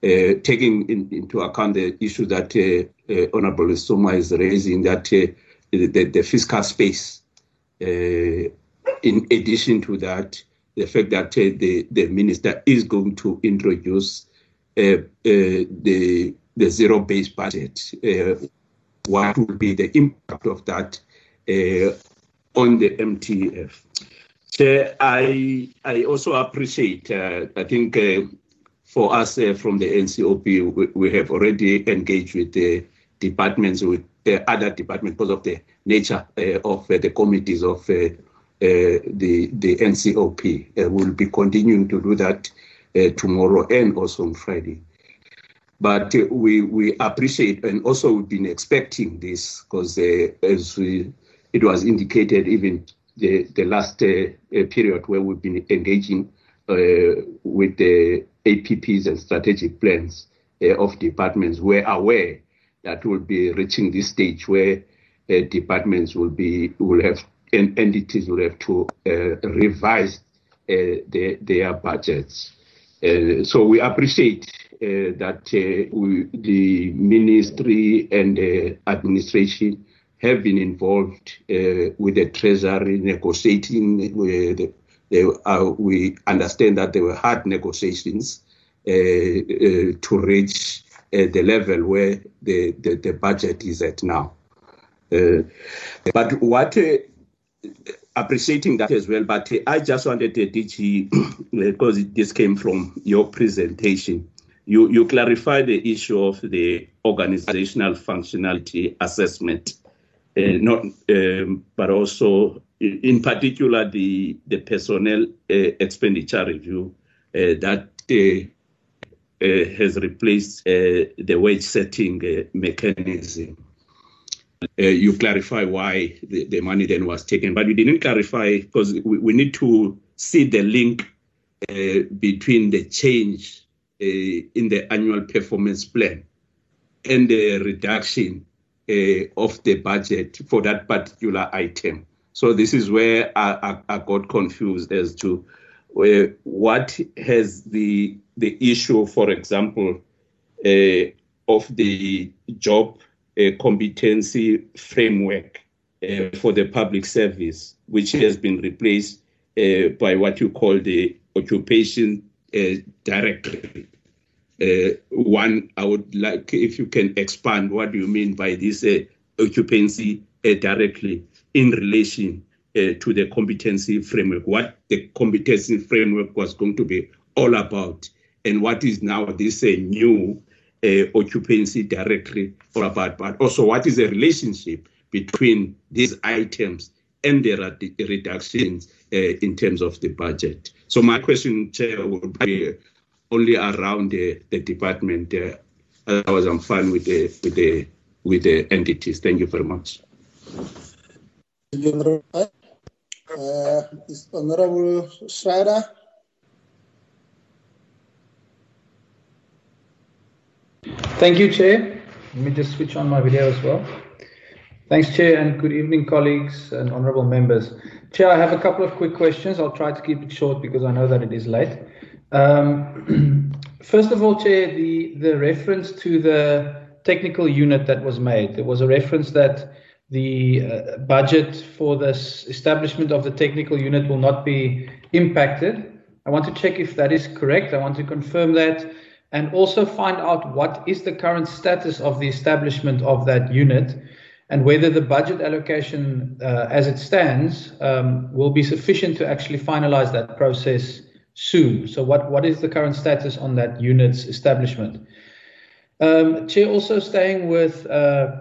uh, taking in, into account the issue that Honorable Lisoma is raising, that the, the, fiscal space. in addition to that, the fact that uh, the, the minister is going to introduce uh, the, the zero based budget. what will be the impact of that on the MTF? Chair, I, I also appreciate, I think for us uh, from the NCOP, we, we, have already engaged with the departments, with the other departments because of the nature uh, of uh, the committees of uh, uh, the, the NCOP. Uh, we'll be continuing to do that tomorrow and also on Friday. But we, we appreciate and also we've been expecting this because as we, it was indicated even the, the last period where we've been engaging with the APPs and strategic plans uh, of departments were aware that we'll be reaching this stage where uh, departments will be will have and entities will have to uh, revise uh, their, their budgets. Uh, so we appreciate uh, that we, the ministry and the administration have been involved with the treasury negotiating with they, uh, we understand that there were hard negotiations uh, uh, to reach uh, the level where the, the, the, budget is at now. Uh, but what uh, appreciating that as well, but I just wanted to DG, because this came from your presentation, you, you clarify the issue of the organizational functionality assessment, uh, not, um, but also in particular the, the personnel uh, expenditure review uh, that uh, uh has replaced uh, the wage setting uh, mechanism. you clarify why the, the, money then was taken, but you didn't clarify because we, we need to see the link between the change in the annual performance plan and the reduction of the budget for that particular item. So this is where I, I, I got confused as to uh, what has the the issue, for example, uh, of the job uh, competency framework uh, for the public service, which has been replaced uh, by what you call the occupation uh, directory. One, I would like if you can expand what do you mean by this occupancy directly in relation uh, to the competency framework, what the competency framework was going to be all about, and what is now this uh, new uh, occupancy directory all about, but also what is the relationship between these items and the reductions uh, in terms of the budget. So my question, Chair, would be only around the, the department. Uh, otherwise, I'm fine with the with the with the entities. Thank you very much. Uh, is Honorable Schreiber. Thank you, Chair. Let me just switch on my video as well. Thanks, Chair, and good evening, colleagues and honorable members. Chair, I have a couple of quick questions. I'll try to keep it short because I know that it is late. Um, first of all, Chair, the, the reference to the technical unit that was made, there was a reference that the uh, budget for this establishment of the technical unit will not be impacted. I want to check if that is correct. I want to confirm that and also find out what is the current status of the establishment of that unit and whether the budget allocation uh, as it stands um, will be sufficient to actually finalize that process soon. So what, what is the current status on that unit's establishment? Um, Chair, also staying with uh,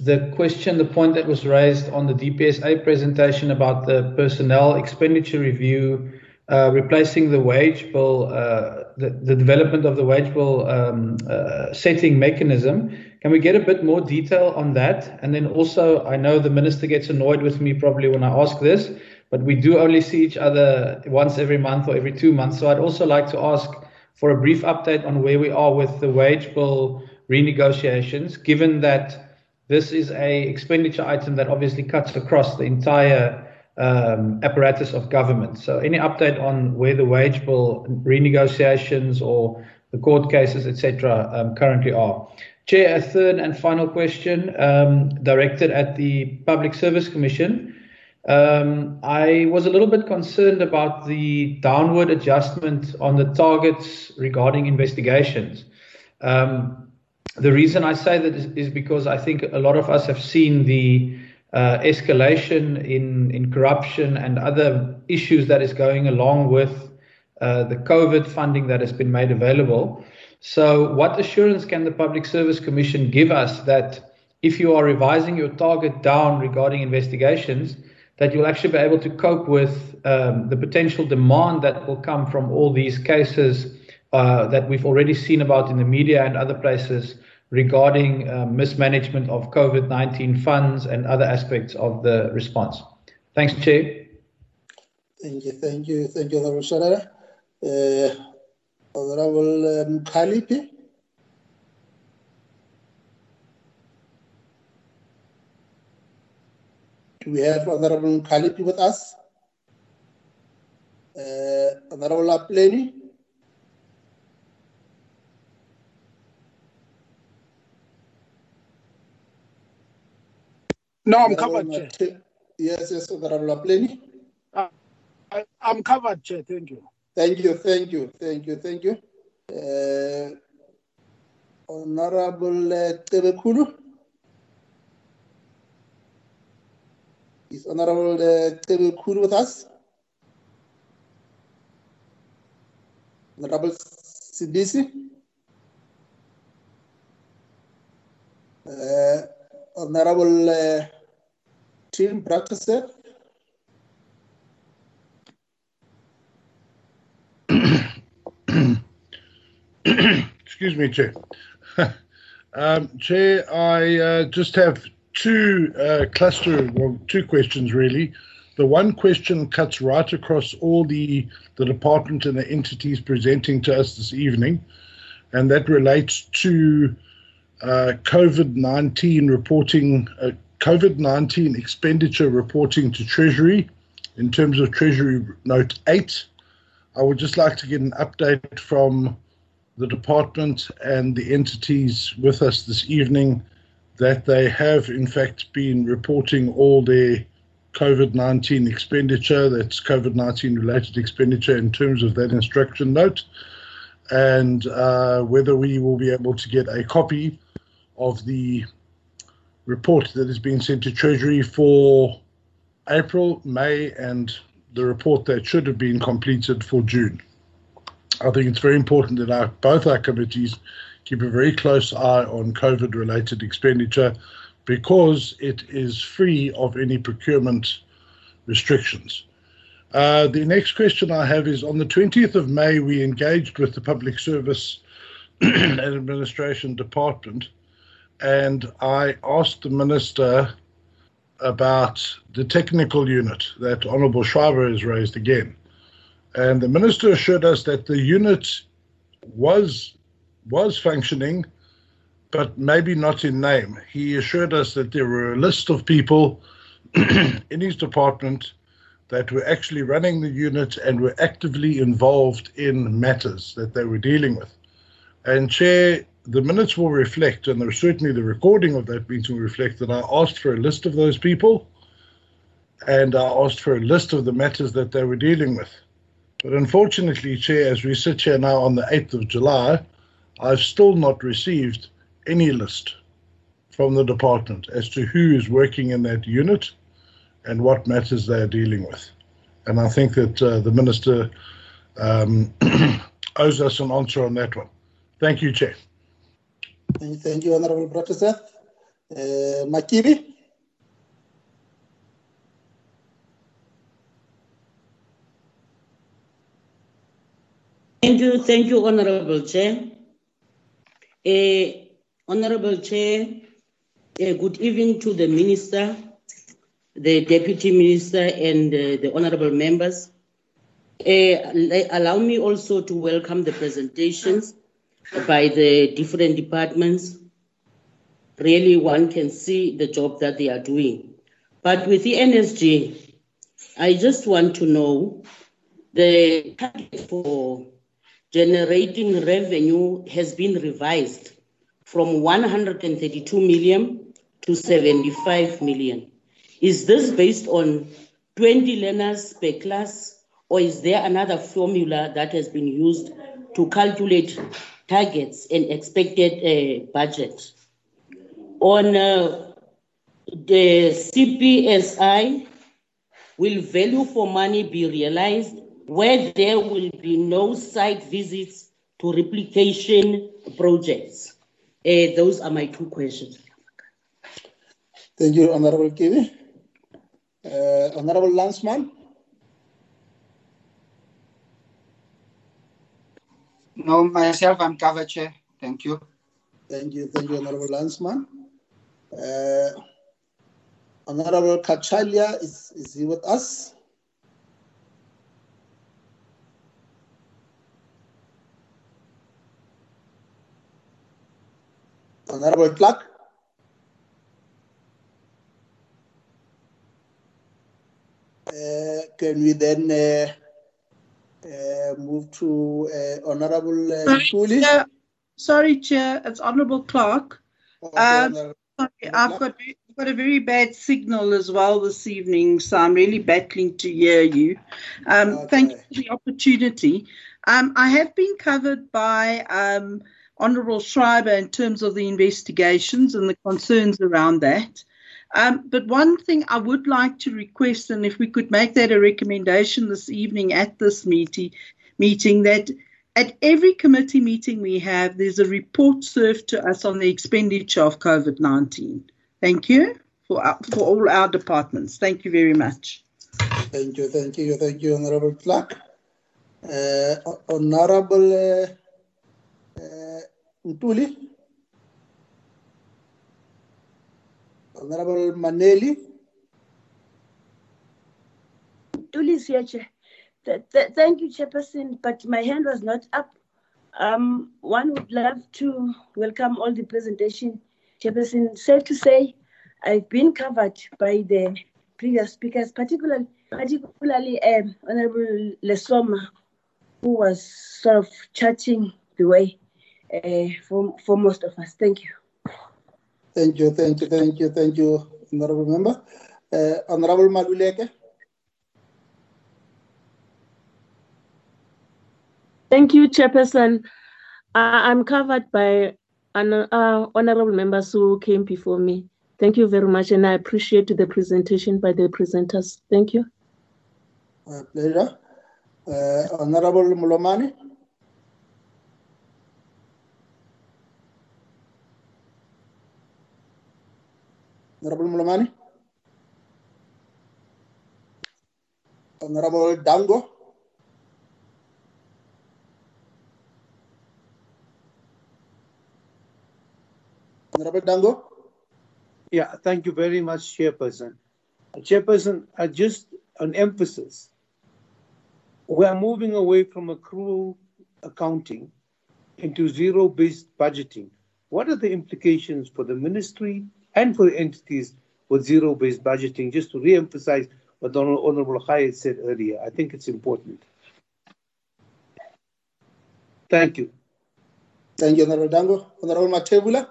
the question, the point that was raised on the DPSA presentation about the personnel expenditure review, uh, replacing the wage bill, uh, the, the, development of the wage bill um, uh, setting mechanism. Can we get a bit more detail on that? And then also, I know the minister gets annoyed with me probably when I ask this, but we do only see each other once every month or every two months. So I'd also like to ask for a brief update on where we are with the wage bill renegotiations, given that this is a expenditure item that obviously cuts across the entire um, apparatus of government. So, any update on where the wage bill renegotiations or the court cases, etc., um, currently are? Chair, a third and final question um, directed at the Public Service Commission. Um, I was a little bit concerned about the downward adjustment on the targets regarding investigations. Um, the reason I say that is, is, because I think a lot of us have seen the uh, escalation in, in corruption and other issues that is going along with uh, the COVID funding that has been made available. So, what assurance can the Public Service Commission give us that if you are revising your target down regarding investigations, that you'll actually be able to cope with um, the potential demand that will come from all these cases uh, that we've already seen about in the media and other places regarding uh, mismanagement of COVID 19 funds and other aspects of the response. Thanks, Chair. Thank you, thank you, thank you, Honorable Sharara. Uh, Honorable um, Khalipi. Do we have Honorable Khalipi with us? Uh, Honorable Apleni? No, I'm covered, Chair. Yes, yes, Honorable Apleni. Uh, I, am covered, Chair. Thank you. Thank you, thank you, thank you, thank you. Uh, Honorable uh, Tebekulu. Is Honorable uh, Tebekulu with us? Honorable Sibisi. Uh, Honorable uh, Tim Practicer. Excuse me, Chair. um, Chair, I uh, just have two uh, cluster, well, two questions really. The one question cuts right across all the the department and the entities presenting to us this evening, and that relates to uh, COVID nineteen reporting, uh, COVID nineteen expenditure reporting to Treasury, in terms of Treasury Note eight. I would just like to get an update from the department and the entities with us this evening that they have, in fact, been reporting all their COVID 19 expenditure, that's COVID 19 related expenditure in terms of that instruction note, and uh, whether we will be able to get a copy of the report that has been sent to Treasury for April, May, and the report that should have been completed for June. I think it's very important that our, both our committees keep a very close eye on COVID related expenditure because it is free of any procurement restrictions. Uh, the next question I have is on the 20th of May, we engaged with the Public Service and Administration Department, and I asked the Minister about the technical unit that Honourable Schreiber has raised again. And the minister assured us that the unit was was functioning, but maybe not in name. He assured us that there were a list of people in his department that were actually running the unit and were actively involved in matters that they were dealing with. And Chair, the minutes will reflect, and certainly the recording of that meeting will reflect that I asked for a list of those people and I asked for a list of the matters that they were dealing with. But unfortunately, Chair, as we sit here now on the 8th of July, I've still not received any list from the department as to who is working in that unit and what matters they are dealing with. And I think that uh, the Minister um, owes us an answer on that one. Thank you, Chair. Thank you, Honorable Professor. Uh, Makibi? Thank you, thank you, Honorable Chair. Uh, Honorable Chair, uh, good evening to the Minister, the Deputy Minister, and uh, the Honorable members. allow me also to welcome the presentations by the different departments. Really, one can see the job that they are doing. But with the NSG, I just want to know the target for generating revenue has been revised from 132 million to 75 million. Is this based on 20 learners per class, or is there another formula that has been used to calculate targets and expected uh, budget? On uh, the CPSI, will value for money be realized where there will be no site visits to replication projects? Uh, those are my two questions. Thank you, Honorable Kiwi. Uh, Honorable Lansman? No, myself, I'm covered, Chair. Thank you. Thank you, thank you, Honorable Lansman. Uh, Honorable Kachalia, is, is he with us? Honorable Clark? Uh, can we then uh, uh, move to uh, Honorable uh, Sorry, Chair. Sorry, Chair. It's Honorable Clark. Okay, Um, Honorable sorry, I've got, I've got a very bad signal as well this evening, so I'm really battling to hear you. Um, Thank you for the opportunity. Um, I have been covered by um, Honourable Schreiber in terms of the investigations and the concerns around that. Um, but one thing I would like to request, and if we could make that a recommendation this evening at this meeting, meeting that at every committee meeting we have, there's a report served to us on the expenditure of COVID 19. Thank you for, our, for all our departments. Thank you very much. Thank you, thank you, thank you, Honorable Clark. Uh, Honorable uh, uh, Ntuli. Honorable Maneli. Tulis here, Chair. Th- th- thank you, Chairperson, but my hand was not up. Um, one would love to welcome all the presentation. Chairperson, safe to say, I've been covered by the previous speakers, particularly, particularly um, Honorable Lesoma, who was sort of chatting the way uh, for, for most of us. Thank you. Thank you, thank you, thank you, thank you, Honorable Member. Uh, Honorable Maluleke. Thank you, Chairperson. Uh, I'm covered by an, uh, honorable members who came before me. Thank you very much, and I appreciate the presentation by the presenters. Thank you. My pleasure. Uh, Honorable Mulomani. Honorable Mulomani. Honorable Dango. Honorable Dango. Yeah, thank you very much, Chairperson. Chairperson, uh, just an emphasis. We are moving away from accrual accounting into zero based budgeting. What are the implications for the ministry and for entities with zero based budgeting? Just to re emphasize what Hon- Honorable Hayat said earlier, I think it's important. Thank you. Thank you, Honorable Dango. Honorable Matebula.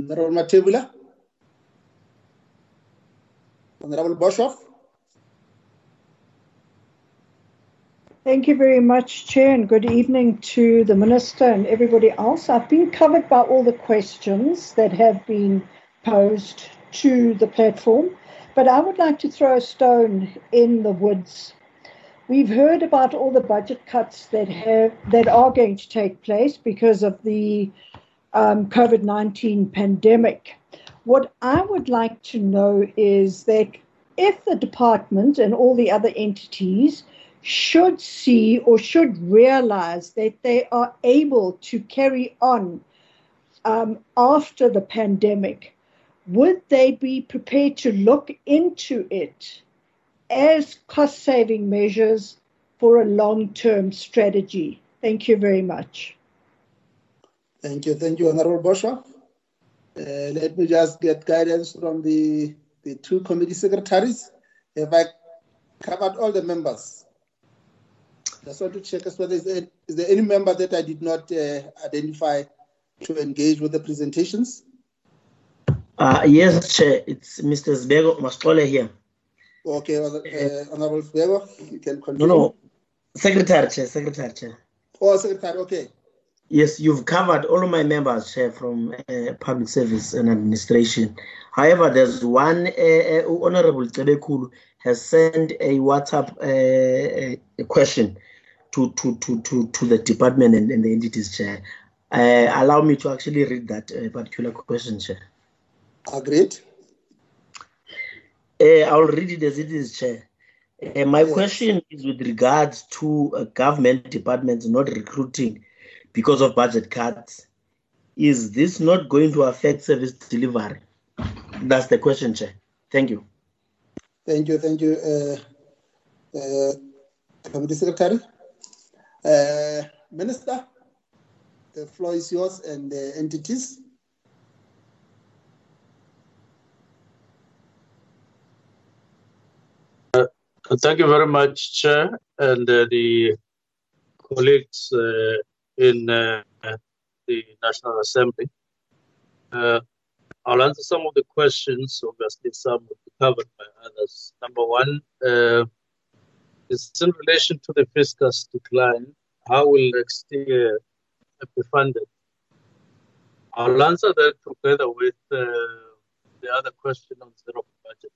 Honorable Matebula. Honorable Boshoff. Thank you very much, Chair, and good evening to the Minister and everybody else. I've been covered by all the questions that have been posed to the platform, but I would like to throw a stone in the woods. We've heard about all the budget cuts that have that are going to take place because of the um, COVID 19 pandemic. What I would like to know is that if the department and all the other entities should see or should realize that they are able to carry on um, after the pandemic, would they be prepared to look into it as cost saving measures for a long term strategy? Thank you very much. Thank you. Thank you, Honorable Boshoff. Uh, let me just get guidance from the, the two committee secretaries. Have I covered all the members? Just want to check as well. Is there, is there any member that I did not uh, identify to engage with the presentations? Uh, yes, Chair. It's Mr. Zbego Mascole here. Okay, uh, Honorable Zbego, you can continue. No, no. Secretary, Chair. Secretary, Chair. Oh, Secretary, okay. Yes, you've covered all of my members, Chair, from uh, public service and administration. However, there's one uh, uh, Honorable Tebekulu has sent a WhatsApp uh, question to, to, to, to, to the department and, and the entities, Chair. Uh, allow me to actually read that uh, particular question, Chair. Agreed. Uh, I'll read it as it is, Chair. Uh, my Yes. question is with regards to uh, government departments not recruiting because of budget cuts. Is this not going to affect service delivery? That's the question, Chair. Thank you. Thank you, thank you, uh, uh, Committee Secretary. Uh, Minister, the floor is yours and the entities. Uh, Thank you very much, Chair, and uh, the colleagues uh, in uh, the National Assembly. I'll answer some of the questions. Obviously, some will be covered by others. Number one is in relation to the fiscus decline. How will next year be funded? I'll answer that together with uh, the other question on zero budget.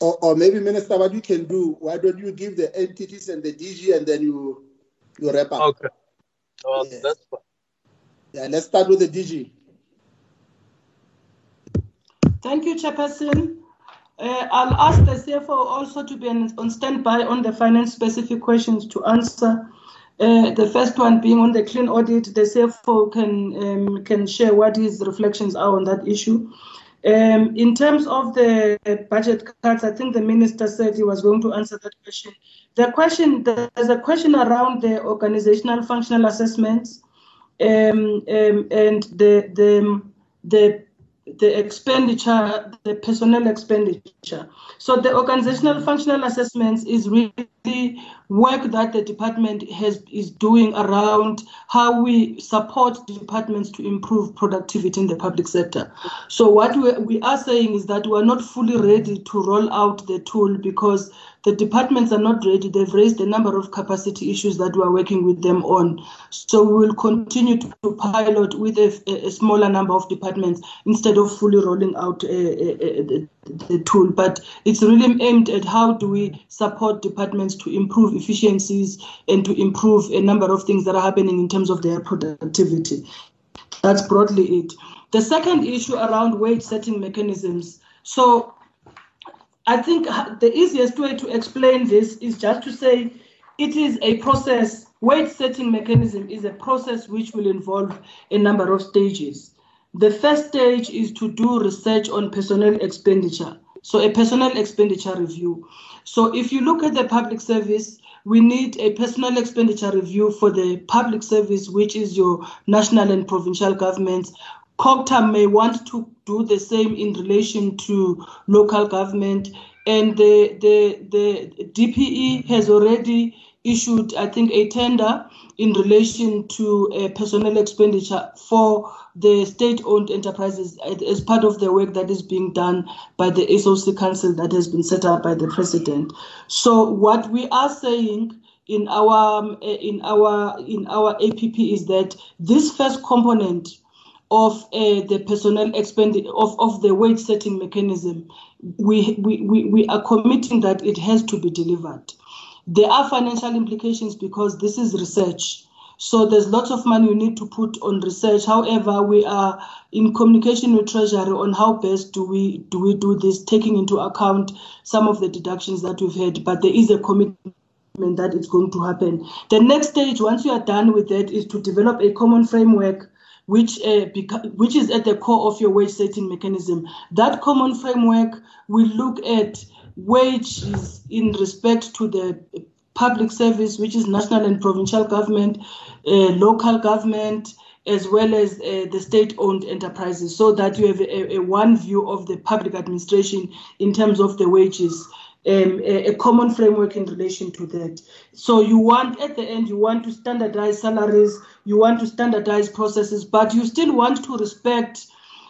Or, or maybe, Minister, what you can do, why don't you give the entities and the DG and then you, you wrap up? Okay. Oh, that's fine. Yeah, let's start with the DG. Thank you, Chairperson. Uh, I'll ask the CFO also to be on standby on the finance specific questions to answer. Uh, the first one being on the clean audit, the CFO can um, can share what his reflections are on that issue. Um, in terms of the budget cuts, I think the minister said he was going to answer that question. The question there's a question around the organizational functional assessments um, um, and the the the the expenditure, the personnel expenditure. So the organizational functional assessments is really work that the department has is doing around how we support departments to improve productivity in the public sector. So what we, we are saying is that we are not fully ready to roll out the tool because the departments are not ready. They've raised a number of capacity issues that we are working with them on. So we will continue to pilot with a, a smaller number of departments instead of fully rolling out the, the tool. But it's really aimed at how do we support departments to improve efficiencies and to improve a number of things that are happening in terms of their productivity. That's broadly it. The second issue around wage setting mechanisms. So I think uh, the easiest way to explain this is just to say it is a process. Wage setting mechanism is a process which will involve a number of stages. The first stage is to do research on personnel expenditure. So a personnel expenditure review. So if you look at the public service, we need a personal expenditure review for the public service, which is your national and provincial governments. COGTA may want to do the same in relation to local government. And the, the, the DPE has already issued, I think, a tender in relation to uh, personnel expenditure for the state-owned enterprises as part of the work that is being done by the SOC Council that has been set up by the president. So what we are saying in our in our in our APP is that this first component of uh, the personnel expenditure of, of the wage setting mechanism, we, we, we, we are committing that it has to be delivered. There are financial implications because this is research. So there's lots of money you need to put on research. However, we are in communication with Treasury on how best do we do we do this, taking into account some of the deductions that we've had. But there is a commitment that it's going to happen. The next stage, once you are done with that, is to develop a common framework which uh, beca- which is at the core of your wage setting mechanism. That common framework will look at wages in respect to the public service, which is national and provincial government, uh, local government, as well as uh, the state-owned enterprises, so that you have a, a one view of the public administration in terms of the wages. Um, a, a, common framework in relation to that. So you want, at the end, you want to standardize salaries, you want to standardize processes, but you still want to respect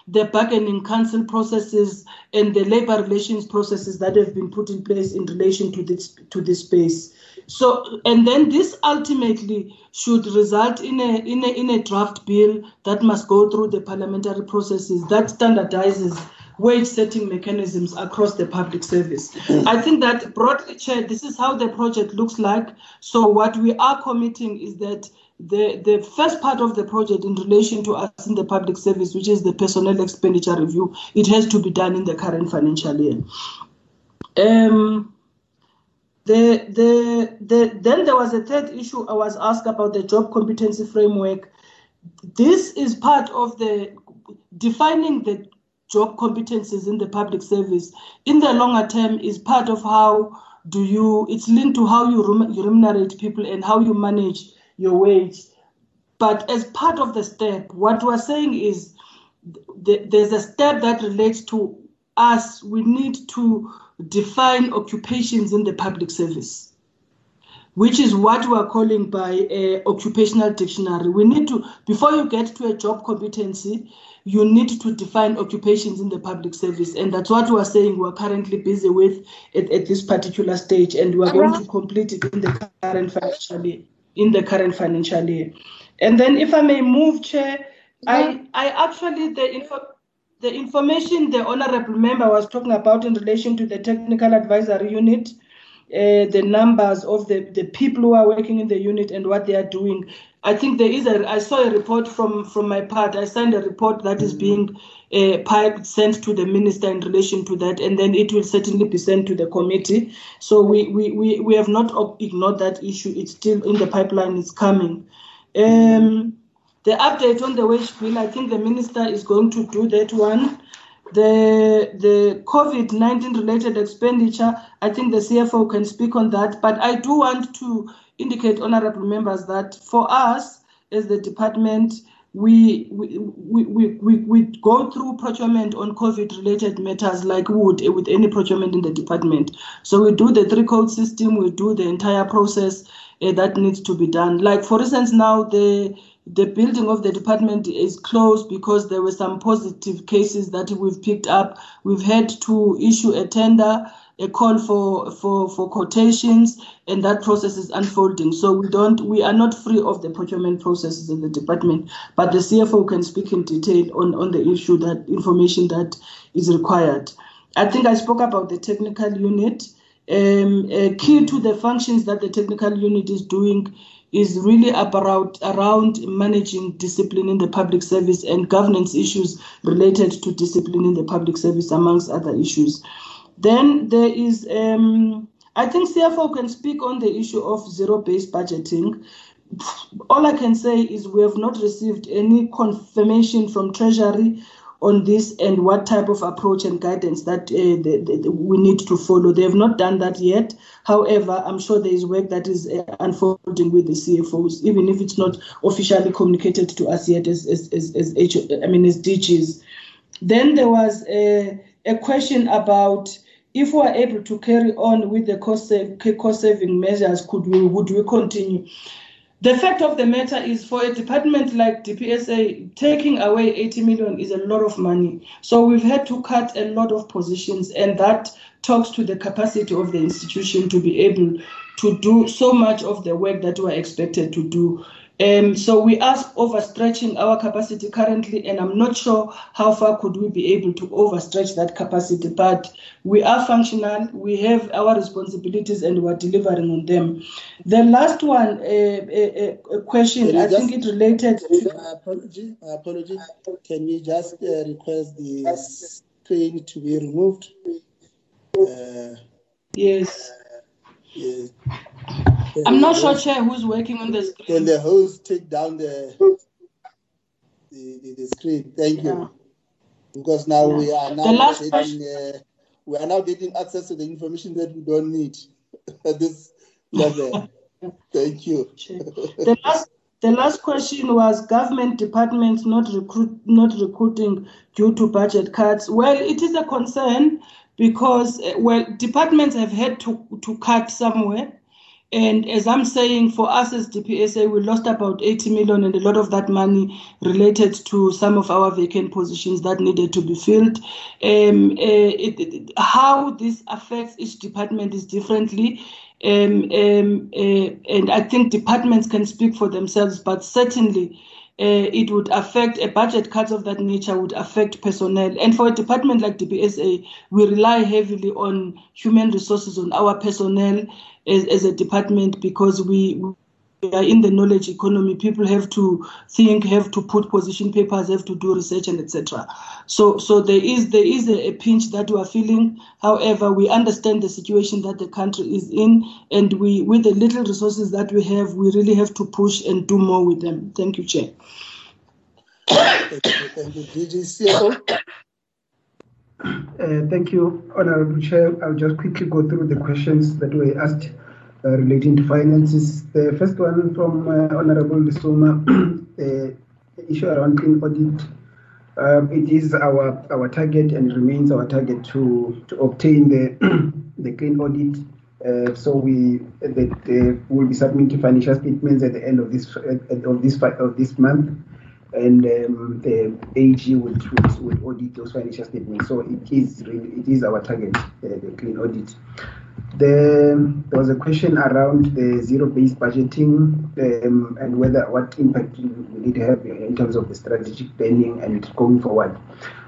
the bargaining council processes and the labor relations processes that have been put in place in relation to this to this space. So, and then this ultimately should result in a, in a in a draft bill that must go through the parliamentary processes that standardizes wage setting mechanisms across the public service. I think that broadly, Chair, this is how the project looks like. So what we are committing is that the, the first part of the project in relation to us in the public service, which is the personnel expenditure review, it has to be done in the current financial year. Um, the, the, the, then there was a third issue I was asked about the job competency framework. This is part of the defining the job competencies in the public service in the longer term is part of how do you it's linked to how you remunerate people and how you manage your wage. But as part of the step, what we're saying is th- there's a step that relates to us. We need to define occupations in the public service, which is what we are calling by a occupational dictionary. We need to, before you get to a job competency, you need to define occupations in the public service. And that's what we are saying we're currently busy with at, at this particular stage, and we're going to complete it in the current financial year in the current financial year. And then, if I may move, Chair, I, I actually the info, the information the honourable member was talking about in relation to the technical advisory unit, uh, the numbers of the, the people who are working in the unit and what they are doing. I think there is a. I saw a report from from my part. I signed a report that is being uh, sent to the minister in relation to that, and then it will certainly be sent to the committee. So we we we, we have not ignored that issue. It's still in the pipeline. It's coming. Um, the update on the wage bill. I think the minister is going to do that one. The the COVID nineteen related expenditure. I think the CFO can speak on that. But I do want to indicate, honorable members, that for us as the department, we, we, we, we, we go through procurement on COVID related matters like would with any procurement in the department. So we do the three code system, we do the entire process uh, that needs to be done. Like for instance, now the the building of the department is closed because there were some positive cases that we've picked up. We've had to issue a tender a call for, for, for quotations, and that process is unfolding. So we don't we are not free of the procurement processes in the department, but the CFO can speak in detail on, on the issue that information that is required. I think I spoke about the technical unit. Um, key to the functions that the technical unit is doing is really about around managing discipline in the public service and governance issues related to discipline in the public service, amongst other issues. Then there is, um, I think CFO can speak on the issue of zero-based budgeting. All I can say is we have not received any confirmation from Treasury on this and what type of approach and guidance that uh, the, the, we need to follow. They have not done that yet. However, I'm sure there is work that is uh, unfolding with the CFOs, even if it's not officially communicated to us yet as as as, as H, I mean as DGs. Then there was a, a question about if we are able to carry on with the cost, save, cost saving measures, could we would we continue? The fact of the matter is, for a department like DPSA, taking away 80 million is a lot of money. So we've had to cut a lot of positions, and that talks to the capacity of the institution to be able to do so much of the work that we're expected to do. Um, so we are overstretching our capacity currently, and I'm not sure how far could we be able to overstretch that capacity. But we are functional, we have our responsibilities, and we're delivering on them. The last one, a, a, a question, I think it related to. Apology, apology. Can we just uh, request the screen to be removed? Uh, yes. I'm not sure, Chair, who's working on the screen. Can the host take down the the, the, the screen? Thank you. Yeah. Because now yeah. we are now getting uh, we are now getting access to the information that we don't need at this level. Thank you. the last the last question was government departments not recruit not recruiting due to budget cuts. Well, it is a concern because, uh, well, departments have had to, to cut somewhere. And as I'm saying, for us as DPSA, we lost about 80 million, and a lot of that money related to some of our vacant positions that needed to be filled. Um, uh, it, it, how this affects each department is differently. Um, um, uh, and I think departments can speak for themselves, but certainly Uh, it would affect a budget cuts of that nature would affect personnel. And for a department like DPSA, we rely heavily on human resources, on our personnel as, as a department because we are in the knowledge economy. People have to think, have to put position papers, have to do research, and etc. So, so there is there is a, a, pinch that we are feeling. However, we understand the situation that the country is in, and we, with the little resources that we have, we really have to push and do more with them. Thank you, Chair. Thank you, DG uh, thank you, Honorable Chair. I'll just quickly go through the questions that were asked relating to finances. The first one from uh, Honorable Lesoma, the issue around clean audit. Um, it is our our target and remains our target to to obtain the the clean audit. Uh, so we that will be submitting financial statements at the end of this of this of this month and um, the AG would, would, would, audit those financial statements. So it is really, it is our target, uh, the clean audit. The, there was a question around the zero-based budgeting um, and whether what impact we need to have in terms of the strategic planning and going forward.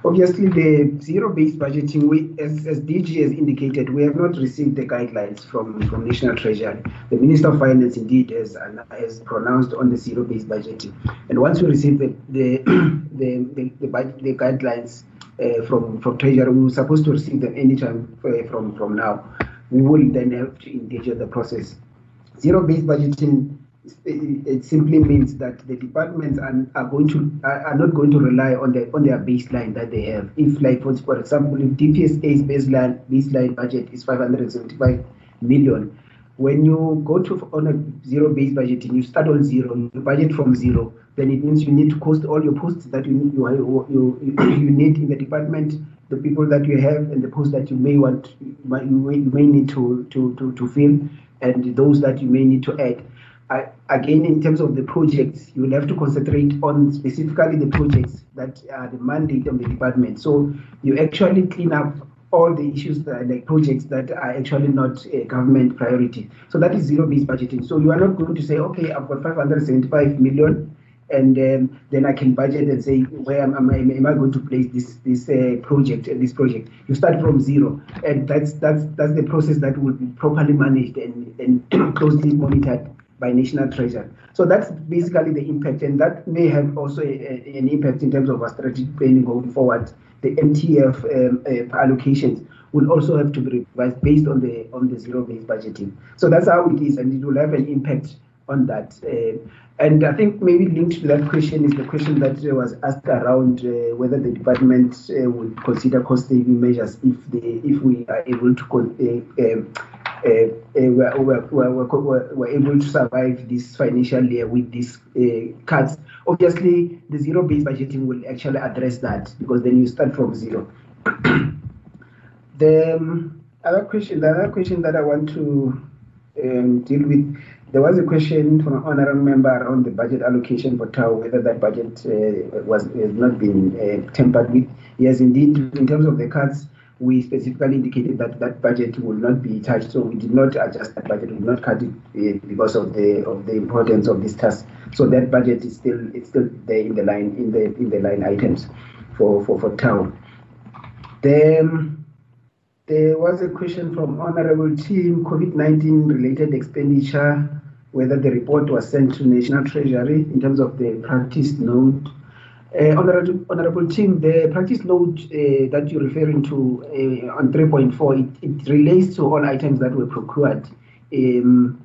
Obviously, the zero-based budgeting, we, as, as DG has indicated, we have not received the guidelines from, from National Treasury. The Minister of Finance indeed has, has pronounced on the zero-based budgeting. And once we receive the, the, the, the, the, the guidelines uh, from, from Treasury, we were supposed to receive them anytime uh, from, from now we will then have to engage in the process. Zero-based budgeting it simply means that the departments are, are going to are, not going to rely on their on their baseline that they have. If, like for, for example, if DPSA's baseline baseline budget is 575 million, when you go to on a zero-based budgeting, you start on zero, you budget from zero, then it means you need to cost all your posts that you need, you, you, you need in the department the people that you have and the posts that you may want you may, you may need to, to, to, to fill and those that you may need to add. I, again, in terms of the projects, you will have to concentrate on specifically the projects that are the mandate of the department. So you actually clean up all the issues that like projects that are actually not a government priority. So that is zero-based budgeting. So you are not going to say, okay, I've got 575 million and um, then I can budget and say where am, am, I, am I going to place this this uh, project and this project. You start from zero, and that's that's that's the process that will be properly managed and, and closely monitored by National Treasury. So that's basically the impact, and that may have also a, a, an impact in terms of our strategic planning going forward. The MTEF um, uh, allocations will also have to be revised based on the on the zero-based budgeting. So that's how it is, and it will have an impact on that. Uh, and I think maybe linked to that question is the question that was asked around uh, whether the department uh, would consider cost-saving measures if they, if we are able to um, uh, uh, we're, we're, we're, we're, able to survive this financial year with these uh, cuts. Obviously, the zero-based budgeting will actually address that because then you start from zero. the other question, the other question that I want to um, deal with there was a question from an honorable member around the budget allocation for TAU, whether that budget uh, was has not been uh, tampered with. Yes, indeed, in terms of the cuts, we specifically indicated that that budget would not be touched, so we did not adjust that budget. We did not cut it uh, because of the of the importance of this task. So that budget is still it's still there in the line in the in the line items for for for TAU. Then there was a question from Honorable Team COVID-19 related expenditure whether the report was sent to National Treasury in terms of the practice note. Uh, honorable, honorable Team, the practice note uh, that you're referring to uh, on 3.4, it, it, relates to all items that were procured um,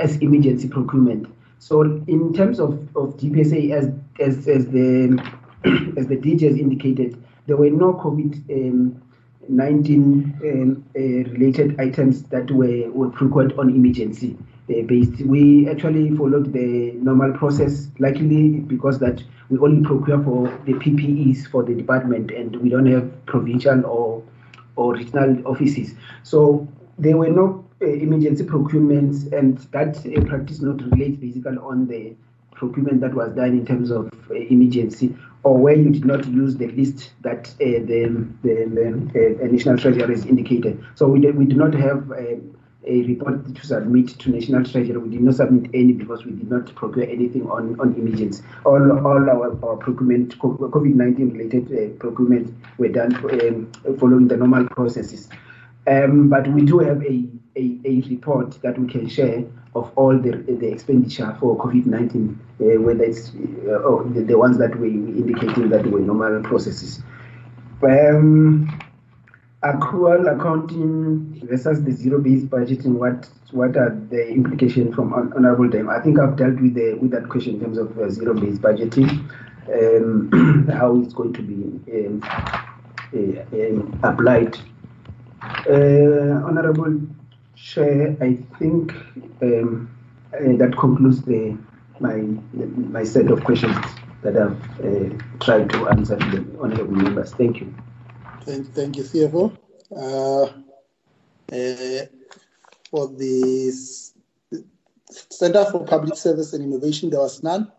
as emergency procurement. So in terms of, of DPSA, as, as, as the as the DG has indicated, there were no COVID um, 19 um, related items that were, were procured on emergency based. We actually followed the normal process, likely because that we only procure for the PPEs for the department and we don't have provincial or or regional offices. So there were no uh, emergency procurements, and that uh, practice not relates basically on the procurement that was done in terms of uh, emergency, or where you did not use the list that uh, the, the, the uh, National Treasury has indicated. So we, did, we do not have a report to submit to National Treasury. We did not submit any because we did not procure anything on, on emergency. All, all our, our procurement, COVID 19 related uh, procurement were done um, following the normal processes. Um, but we do have a, a, a, report that we can share of all the, the expenditure for COVID 19, uh, whether it's uh, oh, the, the, ones that we indicating that were normal processes. Um, accrual accounting versus the zero-based budgeting, what what are the implications from honorable time? I think I've dealt with the with that question in terms of uh, zero-based budgeting, um, how it's going to be um, uh, um, applied. Uh, honorable Chair, I think um, uh, that concludes the my my set of questions that I've uh, tried to answer to the honorable members. Thank you. Thank, thank you, CFO. Uh, uh, for the Center for Public Service and Innovation, there was none.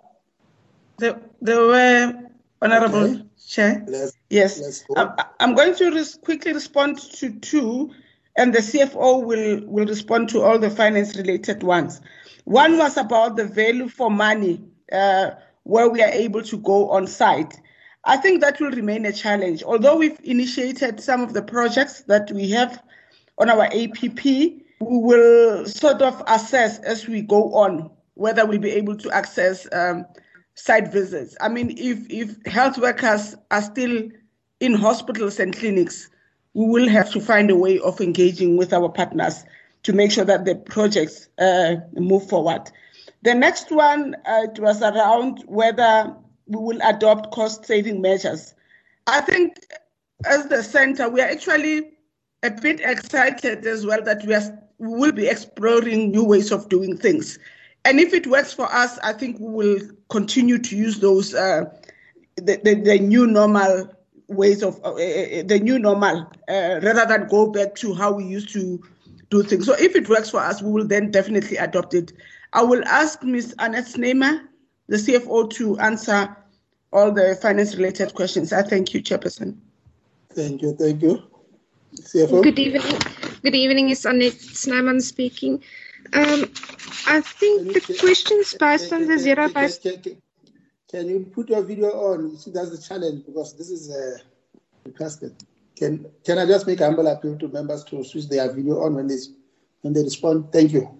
There, there were, Honorable okay. Chair. Let's, yes. Let's I'm, I'm, going to res- quickly respond to two, and the CFO will, will respond to all the finance related ones. One was about the value for money, uh, where we are able to go on site. I think that will remain a challenge. Although we've initiated some of the projects that we have on our APP, we will sort of assess as we go on whether we'll be able to access um, site visits. I mean, if, if health workers are still in hospitals and clinics, we will have to find a way of engaging with our partners to make sure that the projects uh, move forward. The next one uh, it was around whether we will adopt cost saving measures. I think as the center, we are actually a bit excited as well that we, are, we will be exploring new ways of doing things. And if it works for us, I think we will continue to use those, uh, the, the, the, new normal ways of, uh, uh, uh the new normal, uh, rather than go back to how we used to do things. So if it works for us, we will then definitely adopt it. I will ask Ms. Annette Snyman the CFO to answer all the finance related questions. I thank you, Chairperson. Thank you, thank you. CFO. Good evening. Good evening, it's Annette Snyman speaking. Um, I think the check, questions based on the zero based. Can, can, can, you put your video on? You see, that's the challenge because this is uh, requested. Can can I just make a humble appeal to members to switch their video on when they when they respond? Thank you.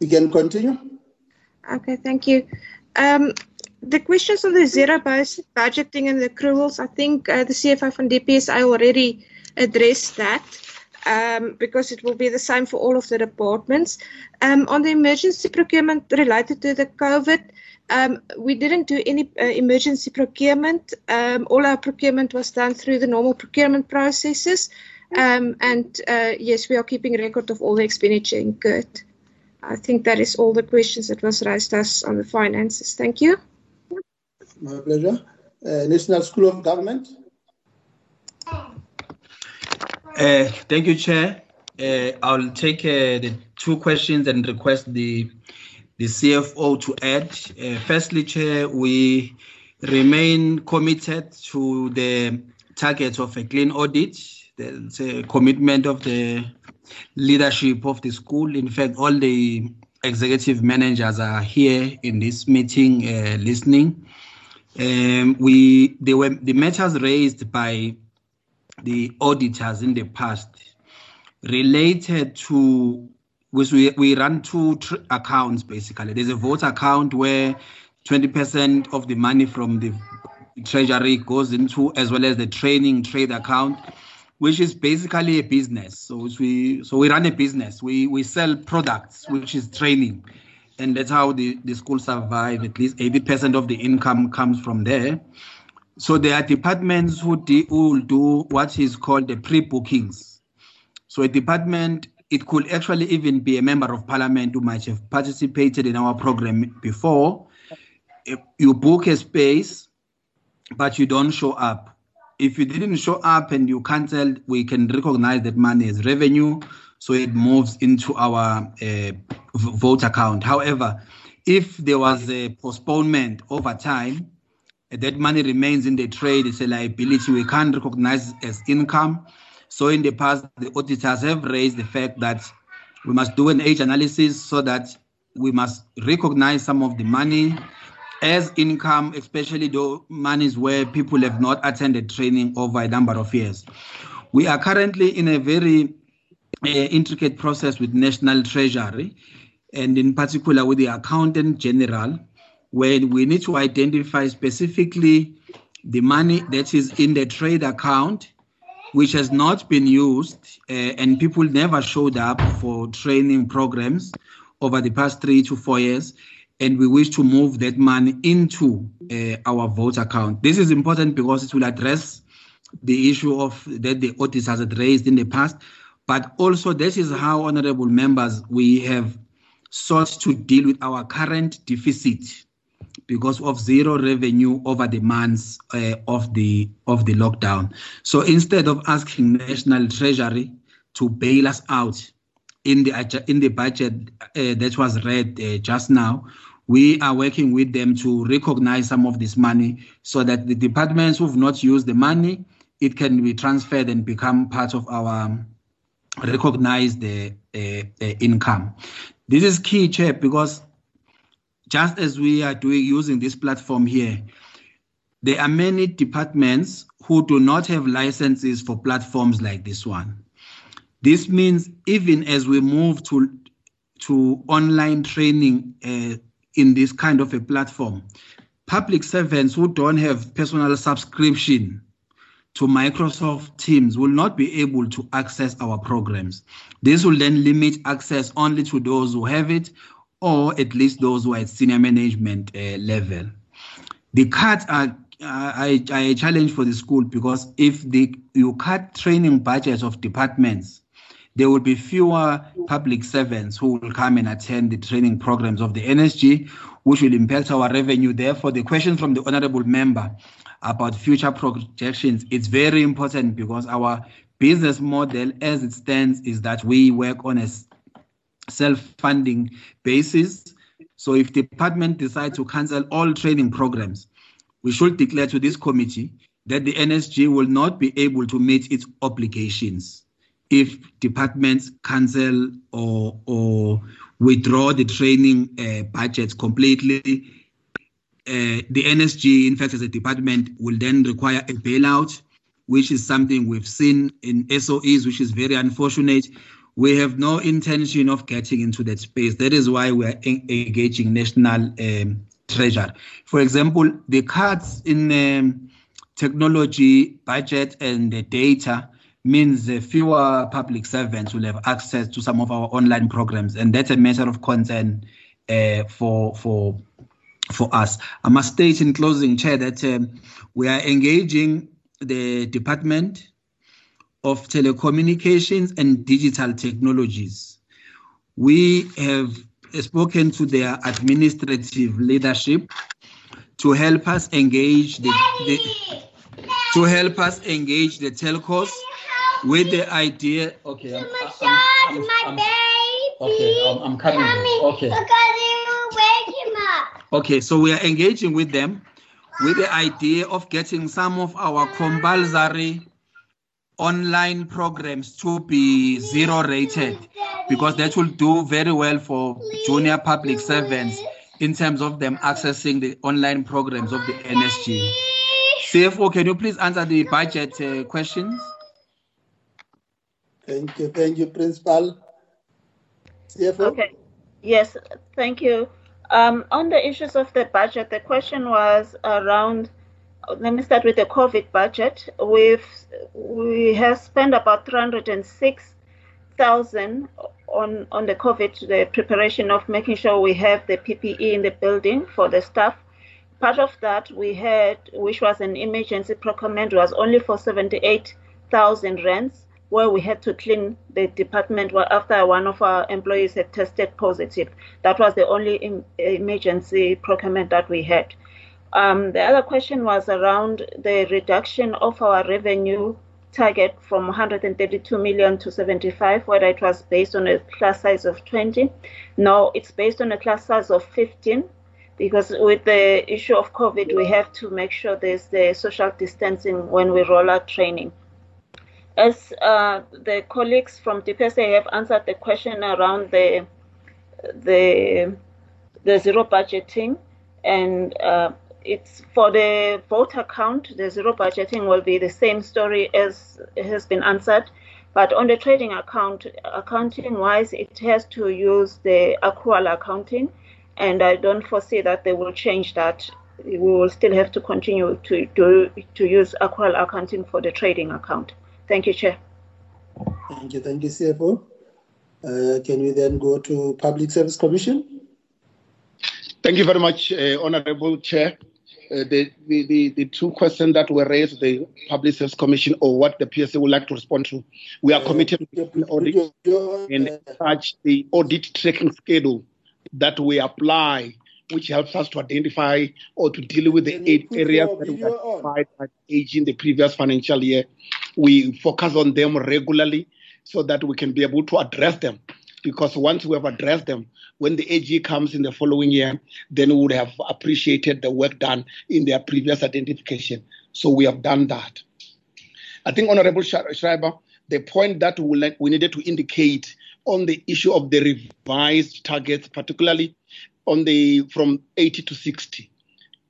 We can continue. Okay, thank you. Um, the questions on the zero-based budgeting and the accruals, I think uh, the CFO from DPSA already addressed that um, because it will be the same for all of the departments. Um, on the emergency procurement related to the COVID, um, we didn't do any uh, emergency procurement. Um, all our procurement was done through the normal procurement processes. Um, and uh, yes, we are keeping record of all the expenditure incurred. I think that is all the questions that was raised us on the finances. Thank you. My pleasure. Uh, National School of Government. Uh, thank you, Chair. Uh, I'll take uh, the two questions and request the the CFO to add. Uh, firstly, Chair, we remain committed to the target of a clean audit. There's a commitment of the leadership of the school. In fact, all the executive managers are here in this meeting uh, listening. Um, we they were the matters raised by the auditors in the past related to which we, we run two tr- accounts basically. There's a vote account where 20% of the money from the treasury goes into, as well as the training trade account which is basically a business. So we so we run a business. We we sell products, which is training, and that's how the the school survive. At least eighty percent of the income comes from there. So there are departments who, de- who do what is called the pre-bookings. So a department, it could actually even be a member of parliament who might have participated in our program before. You book a space, but you don't show up if you didn't show up and you cancelled, we can recognize that money as revenue, so it moves into our uh, vote account. However, if there was a postponement over time, that money remains in the trade, it's a liability we can't recognize as income. So in the past, the auditors have raised the fact that we must do an age analysis so that we must recognize some of the money as income, especially the monies where people have not attended training over a number of years. We are currently in a very uh, intricate process with National Treasury and in particular with the Accountant General where we need to identify specifically the money that is in the trade account which has not been used uh, and people never showed up for training programs over the past three to four years and we wish to move that money into uh, our vote account this is important because it will address the issue of that the audit has raised in the past but also this is how honorable members we have sought to deal with our current deficit because of zero revenue over the months uh, of the of the lockdown. So instead of asking National Treasury to bail us out in the in the budget uh, that was read uh, just now, we are working with them to recognize some of this money so that the departments who've not used the money it can be transferred and become part of our recognized uh, uh, income. This is key, Chair, because just as we are doing using this platform here, there are many departments who do not have licenses for platforms like this one. This means even as we move to to online training uh, in this kind of a platform, public servants who don't have personal subscription to Microsoft Teams will not be able to access our programs. This will then limit access only to those who have it or at least those who are at senior management uh, level. The cuts are I, I challenge for the school because if the, you cut training budgets of departments, there will be fewer public servants who will come and attend the training programs of the NSG, which will impact our revenue. Therefore, the question from the honorable member about future projections, it's very important because our business model as it stands is that we work on a self-funding basis. So if the department decides to cancel all training programs, we should declare to this committee that the NSG will not be able to meet its obligations if departments cancel or, or withdraw the training uh, budgets completely. Uh, the NSG, in fact, as a department, will then require a bailout, which is something we've seen in SOEs, which is very unfortunate we have no intention of getting into that space. That is why we are engaging national um, treasure. For example, the cuts in um, technology budget and the data means uh, fewer public servants will have access to some of our online programs, and that's a matter of concern uh, for for for us. I must state in closing, Chair, that um, we are engaging the department of telecommunications and digital technologies. We have spoken to their administrative leadership to help us engage the, the to help us engage the telcos with the idea. Okay, I'm, I'm, I'm, okay, I'm, coming. Okay. Okay, so we are engaging with them with the idea of getting some of our compulsory online programs to be zero rated because that will do very well for junior public servants in terms of them accessing the online programs of the NSG. CFO, can you please answer the budget uh, questions? Thank you. Thank you, Principal. CFO? Okay. Yes, thank you. Um, on the issues of the budget, the question was around let me start with the COVID budget. We've we have spent about 306,000 on on the COVID, the preparation of making sure we have the PPE in the building for the staff. Part of that we had, which was an emergency procurement, was only for 78,000 rands, where we had to clean the department after one of our employees had tested positive. That was the only emergency procurement that we had Um, the other question was around the reduction of our revenue target from 132 million to 75, whether it was based on a class size of 20. No, it's based on a class size of 15 because with the issue of COVID, we have to make sure there's the social distancing when we roll out training. As uh, the colleagues from DPSA have answered the question around the the the zero budgeting and uh, it's for the vote account, the zero budgeting will be the same story as has been answered. But on the trading account, accounting wise, it has to use the accrual accounting. And I don't foresee that they will change that. We will still have to continue to, to, to use accrual accounting for the trading account. Thank you, Chair. Thank you. Thank you, CFO. Uh, can we then go to Public Service Commission? Thank you very much, uh, Honorable Chair. Uh, the, the, the, the, two questions that were raised, the Public Service Commission or what the PSA would like to respond to. We are committed to the audit and such the audit tracking schedule that we apply, which helps us to identify or to deal with the eight areas that we identified at AG in the previous financial year. We focus on them regularly so that we can be able to address them because once we have addressed them, when the AG comes in the following year, then we would have appreciated the work done in their previous identification. So we have done that. I think, Honorable Schreiber, the point that we, we needed to indicate on the issue of the revised targets, particularly on the from 80 to 60,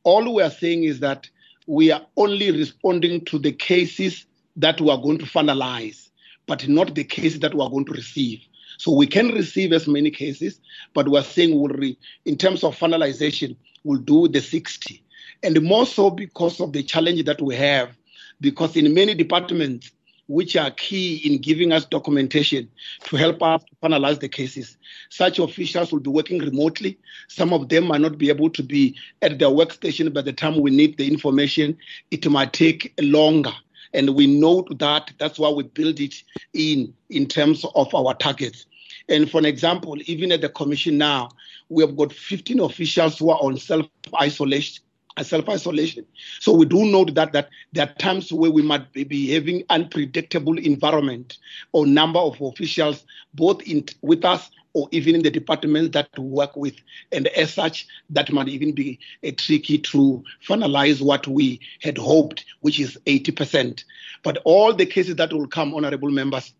all we are saying is that we are only responding to the cases that we are going to finalize, but not the cases that we are going to receive. So we can receive as many cases, but we're saying we'll re, in terms of finalization, we'll do the 60. And more so because of the challenge that we have, because in many departments, which are key in giving us documentation to help us to finalize the cases. Such officials will be working remotely. Some of them might not be able to be at their workstation by the time we need the information. It might take longer and we know that that's why we build it in in terms of our targets and for an example, even at the commission now, we have got 15 officials who are on self-isolation. Uh, self-isolation. So we do note that that there are times where we might be having unpredictable environment or number of officials, both in with us or even in the departments that we work with. And as such, that might even be a tricky to finalize what we had hoped, which is 80%. But all the cases that will come, honorable members,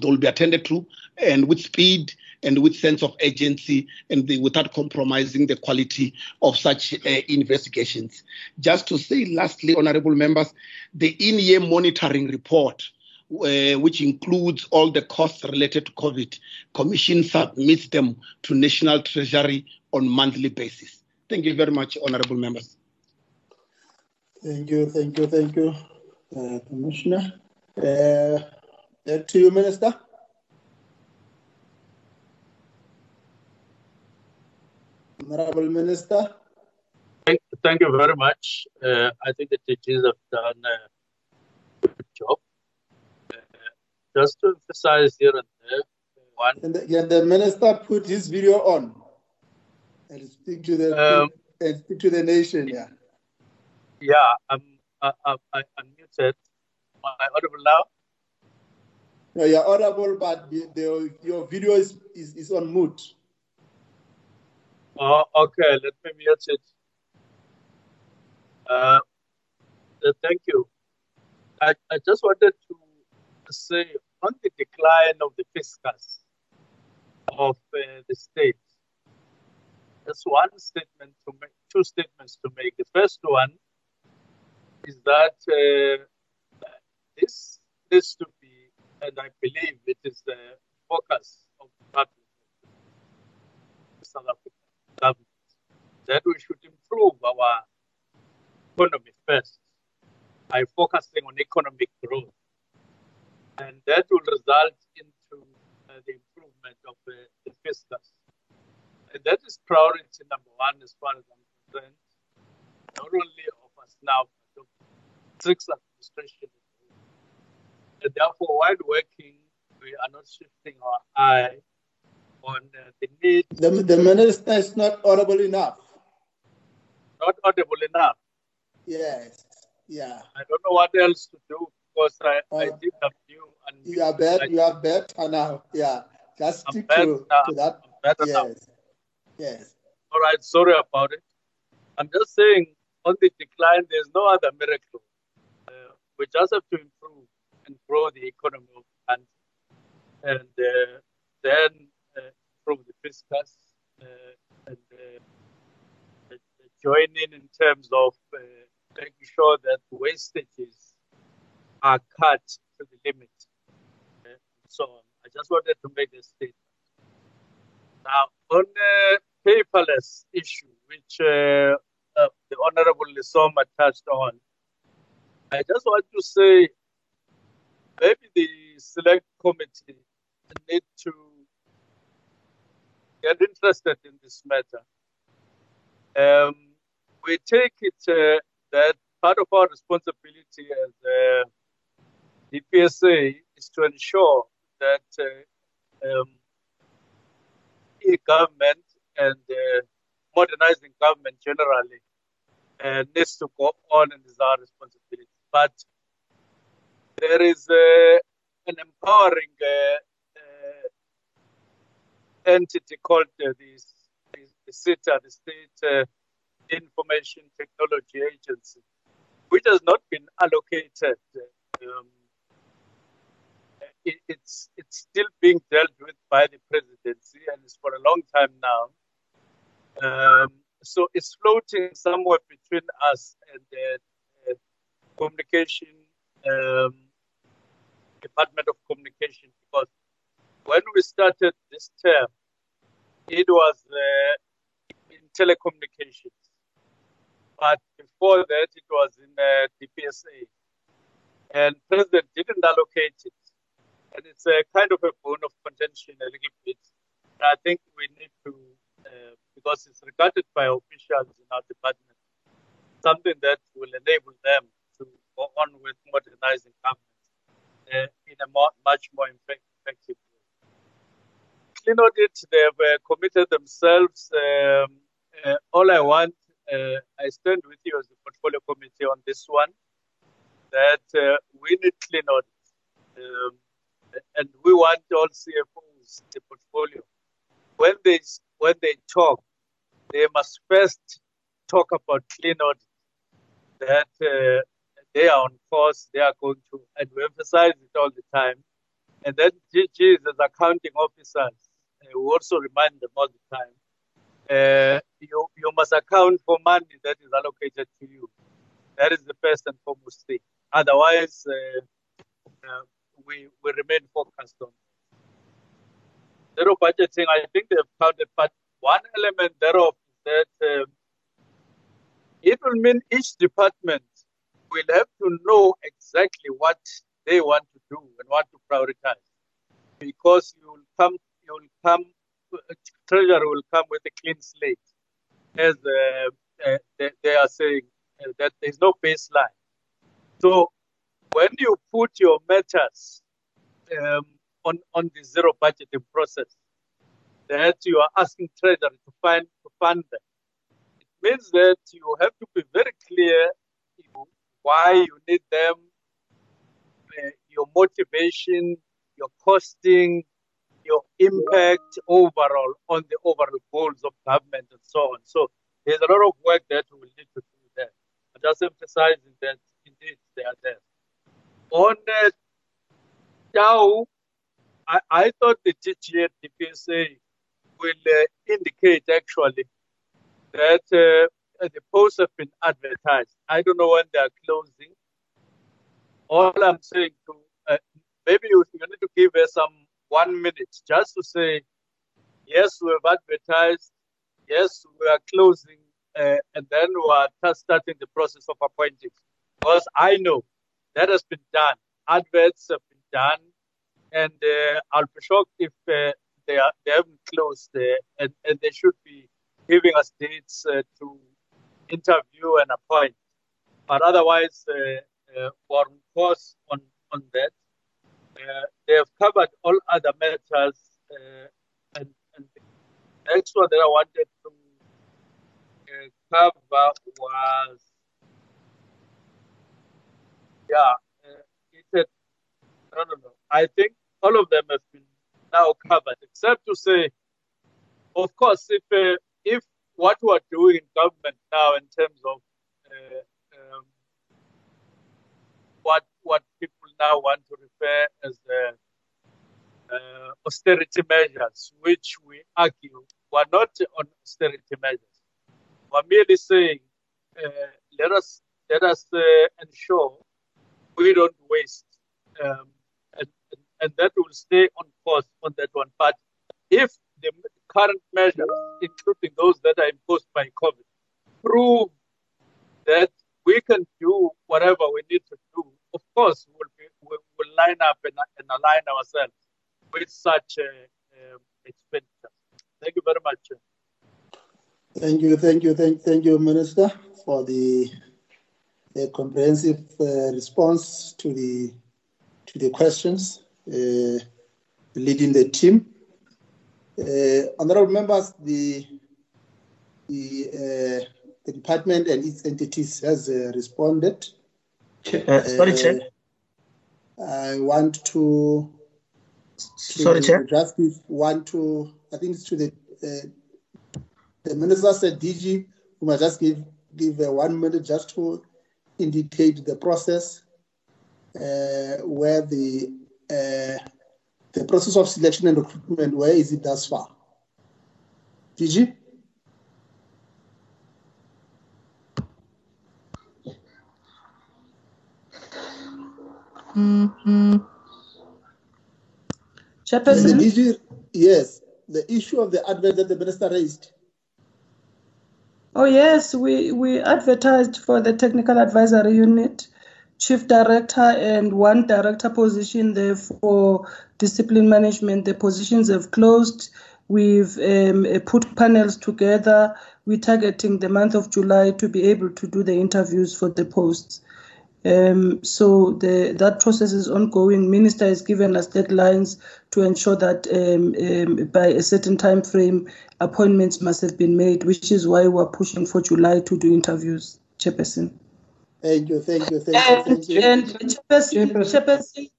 they will be attended to and with speed and with sense of agency and the, without compromising the quality of such uh, investigations. Just to say lastly, honorable members, the in-year monitoring report uh, which includes all the costs related to COVID, Commission submits them to National Treasury on monthly basis. Thank you very much, honorable members. Thank you, thank you, thank you, uh, Commissioner. Uh, to you, Minister. Honorable Minister. Thank, thank you very much. Uh, I think the teachers have done a good job. Uh, just to emphasize here and there, one. And the, the minister put his video on and speak to the um, and speak to the nation. Yeah. Yeah, I'm. I, I, I unmuted. Am I audible now? No, you're audible, but the, the, your video is, is, is on mute. Oh, okay. Let me mute it. Uh, uh, thank you. I, I just wanted to say on the decline of the fiscus of uh, the state. There's one statement to make, two statements to make. The first one is that uh, this needs to be, and I believe it is the focus of the South African government that we should improve our economy first by focusing on economic growth. And that will result into uh, the improvement of uh, the fiscus. And that is priority number one as far as I'm concerned, not only of us now, but of six administration and therefore, while working, we are not shifting our eye on uh, the need. The, the minister is not audible enough. not audible enough. Yes. Yeah. I don't know what else to do because I, I Oh. did have you and You are better. You are better now. Yeah. Just I'm stick better to, now. to that. I'm better now. Yes. Yes. All right, sorry about it. I'm just saying on the decline, there's no other miracle. Uh, we just have to improve and grow the economy of the country and uh, then improve the fiscus uh, and uh, uh, join in terms of uh, making sure that wastages are cut to the limit. So. I just wanted to make this statement. Now, on the paperless issue, which uh, uh, the Honorable Lesoma touched on, I just want to say maybe the select committee need to get interested in this matter. Um, we take it uh, that part of our responsibility as uh, the PSA is to ensure that uh, um, e-government and uh, modernizing government generally uh, needs to go on and is our responsibility. But there is uh, an empowering uh, entity called uh, the, the, the SITA, the State uh, Information Technology Agency, which has not been allocated. Um, it, it's it's still being dealt with by the presidency, and it's for a long time now. Um, so it's floating somewhere between us and the uh, communication um, department of communication because when we started this term, it was uh, in telecommunications, but before that it was in uh, DPSA, and president didn't allocate it, and it's a kind of a bone of contention a little bit. I think we need to, uh, because it's regarded by officials in our department, something that will enable them to go on with modernizing government uh, in a more, much more effect- effective Clean audit, they have uh, committed themselves. Um, uh, all I want, uh, I stand with you as the portfolio committee on this one, that we need clean audit. Um, and we want all CFOs, the portfolio, when they when they talk, they must first talk about clean audit. That uh, they are on course, they are going to, and we emphasize it all the time. And then DGs as accounting officers, we also remind them all the time. Uh, you you must account for money that is allocated to you. That is the first and foremost thing. Otherwise, uh, uh, we we remain focused on zero budgeting. I think they've counted, but one element thereof is that um, it will mean each department will have to know exactly what they want to do and what to prioritize, because you will come, will come, treasurer will come with a clean slate, as uh, uh, they, they are saying uh, that there is no baseline. So when you put your matters um, on on the zero budgeting process, that you are asking treasury to find to fund them, it means that you have to be very clear why you need them, uh, your motivation, your costing, your impact overall on the overall goals of government and so on. So there's a lot of work that we will need to do there. I'm just emphasizing that indeed they are there. On uh, I, I thought the TGA DPSA will uh, indicate actually that uh, the posts have been advertised. I don't know when they are closing. All I'm saying to uh, maybe you, you need to give us some one minute just to say, yes, we have advertised, yes, we are closing, uh, and then we are starting the process of appointing. Because I know that has been done. Adverts have been done, and uh, I'll be shocked if uh, they are they haven't closed, uh, and, and they should be giving us dates uh, to interview and appoint. But otherwise, uh, uh, we're on course on on that. They have covered all other matters, uh, and, and the next one that I wanted to uh, cover was, yeah, uh, it had, I don't know. I think all of them have been now covered, except to say, of course, if uh, if what we're doing in government now in terms of uh, um, what what people now want to refer as the uh, austerity measures, which we argue were not on austerity measures. We're merely saying, uh, let us let us uh, ensure we don't waste, um, and, and that will stay on course on that one. But if the current measures, including those that are imposed by COVID, prove that we can do whatever we need to do, of course, we'll, be, we'll, we'll line up and, and, align ourselves with such uh, expenditure. Thank you very much. Thank you, thank you, thank, thank you, Minister, for the, the comprehensive uh, response to the to the questions, uh, leading the team. Uh, honorable members, the the, uh, the department and its entities has uh, responded. Uh, sorry, Chair. I want to. Sorry, Chair. Just want to. I think it's to the uh, the minister said DG. We must just give give one minute just to indicate the process where the the process of selection and recruitment, where is it thus far? DG? Mm-hmm. Chairperson? The yes, the issue of the advert that the minister raised. Oh yes, we, we advertised for the technical advisory unit chief director and one director position there for discipline management. The positions have closed. We've um, put panels together. We're targeting the month of July to be able to do the interviews for the posts. Um, so the, that process is ongoing. Minister has given us deadlines to ensure that um, um, by a certain time frame, appointments must have been made, which is why we're pushing for July to do interviews. Chairperson. Thank you, thank you, thank you, and, thank you. And Chairperson, Chairperson,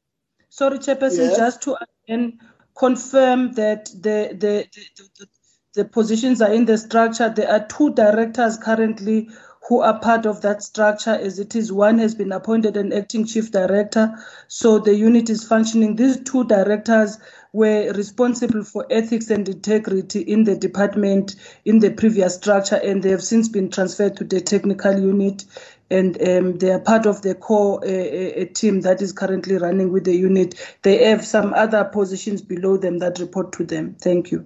sorry, Chairperson, Yes. just to again confirm that the, the, the, the, the positions are in the structure. There are two directors currently who are part of that structure as it is. One has been appointed an acting chief director, so the unit is functioning. These two directors were responsible for ethics and integrity in the department in the previous structure, and they have since been transferred to the technical unit. And um, they are part of the core uh, uh, team that is currently running with the unit. They have some other positions below them that report to them. Thank you.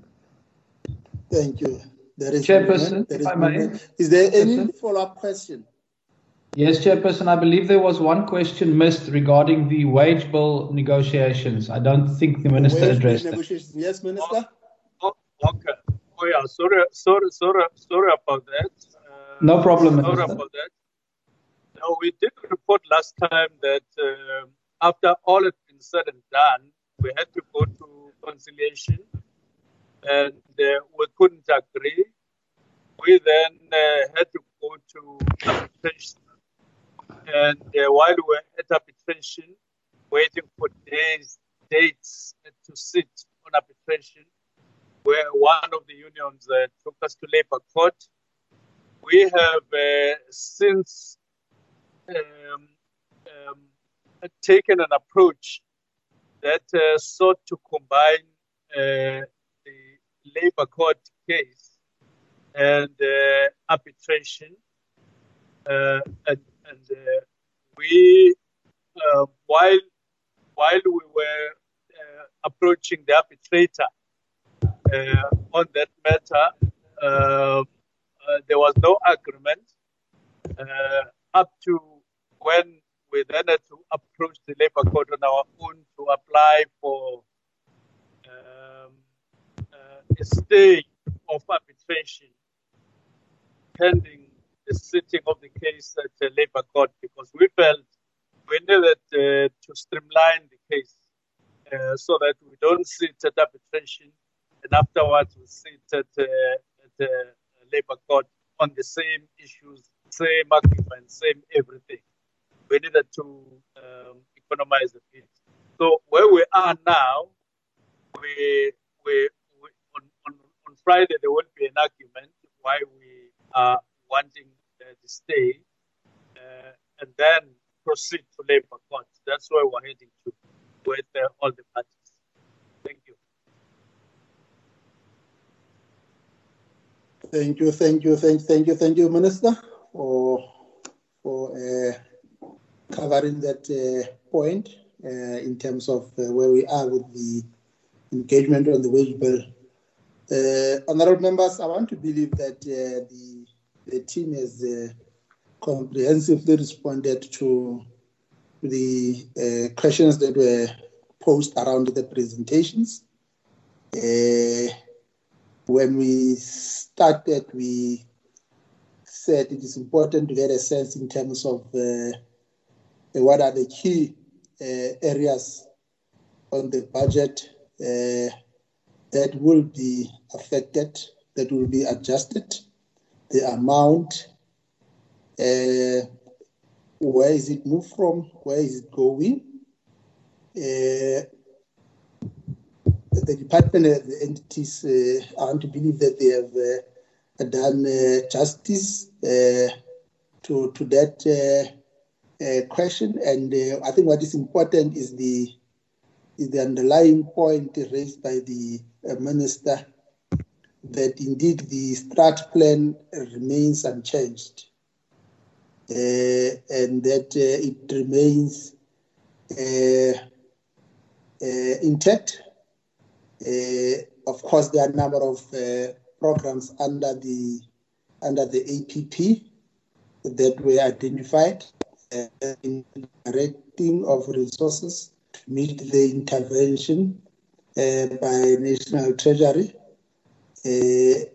Thank you. There is Chairperson, there if is I may. Is there any follow-up question? Yes, Chairperson, I believe there was one question missed regarding the wage bill negotiations. I don't think the Minister Wage bill addressed it. Yes, Minister. Oh, okay. Oh yeah. Sorry, sorry, sorry, sorry about that. Uh, No problem, Sorry Minister. about that. No, we did report last time that um after all had been said and done, we had to go to conciliation, and uh, we couldn't agree. We then uh, had to go to arbitration, and uh, while we were at arbitration, waiting for days, dates to sit on arbitration, where one of the unions uh, took us to labor court. We have uh, since um, um, taken an approach that uh, sought to combine labor court case and uh, arbitration. Uh, and and uh, we, uh, while while we were uh, approaching the arbitrator uh, on that matter, uh, there was no agreement up to when we then had to approach the labor court on our own to apply for um, a stay of arbitration pending the sitting of the case at the labor court because we felt we needed uh, to streamline the case uh, so that we don't sit at arbitration and afterwards we sit at, uh, at the labor court on the same issues, same arguments, same everything. We needed to um, economize a bit. So where we are now, we, we, Friday there won't be an argument why we are wanting uh, to stay, uh, and then proceed to labor court. That's where we're heading to with uh, all the parties. Thank you. Thank you, thank you, thank, thank you, thank you, Minister, for for uh, covering that uh, point uh, in terms of where we are with the engagement on the wage bill. Uh, honorable members, I want to believe that uh, the the team has comprehensively responded to the uh, questions that were posed around the presentations. Uh, when we started, we said it is important to get a sense in terms of uh, what are the key uh, areas on the budget uh, that will be affected, that will be adjusted, the amount, uh, where is it moved from? Where is it going? Uh, the department, uh, the entities, uh, I want to believe that they have uh, done uh, justice to to that question. And I think what is important is the is the underlying point raised by the minister that indeed the strat plan remains unchanged. Uh, and that uh, it remains uh, intact. of course, there are a number of programs under the under the APP that were identified in directing of resources to meet the intervention uh, by National Treasury. Uh,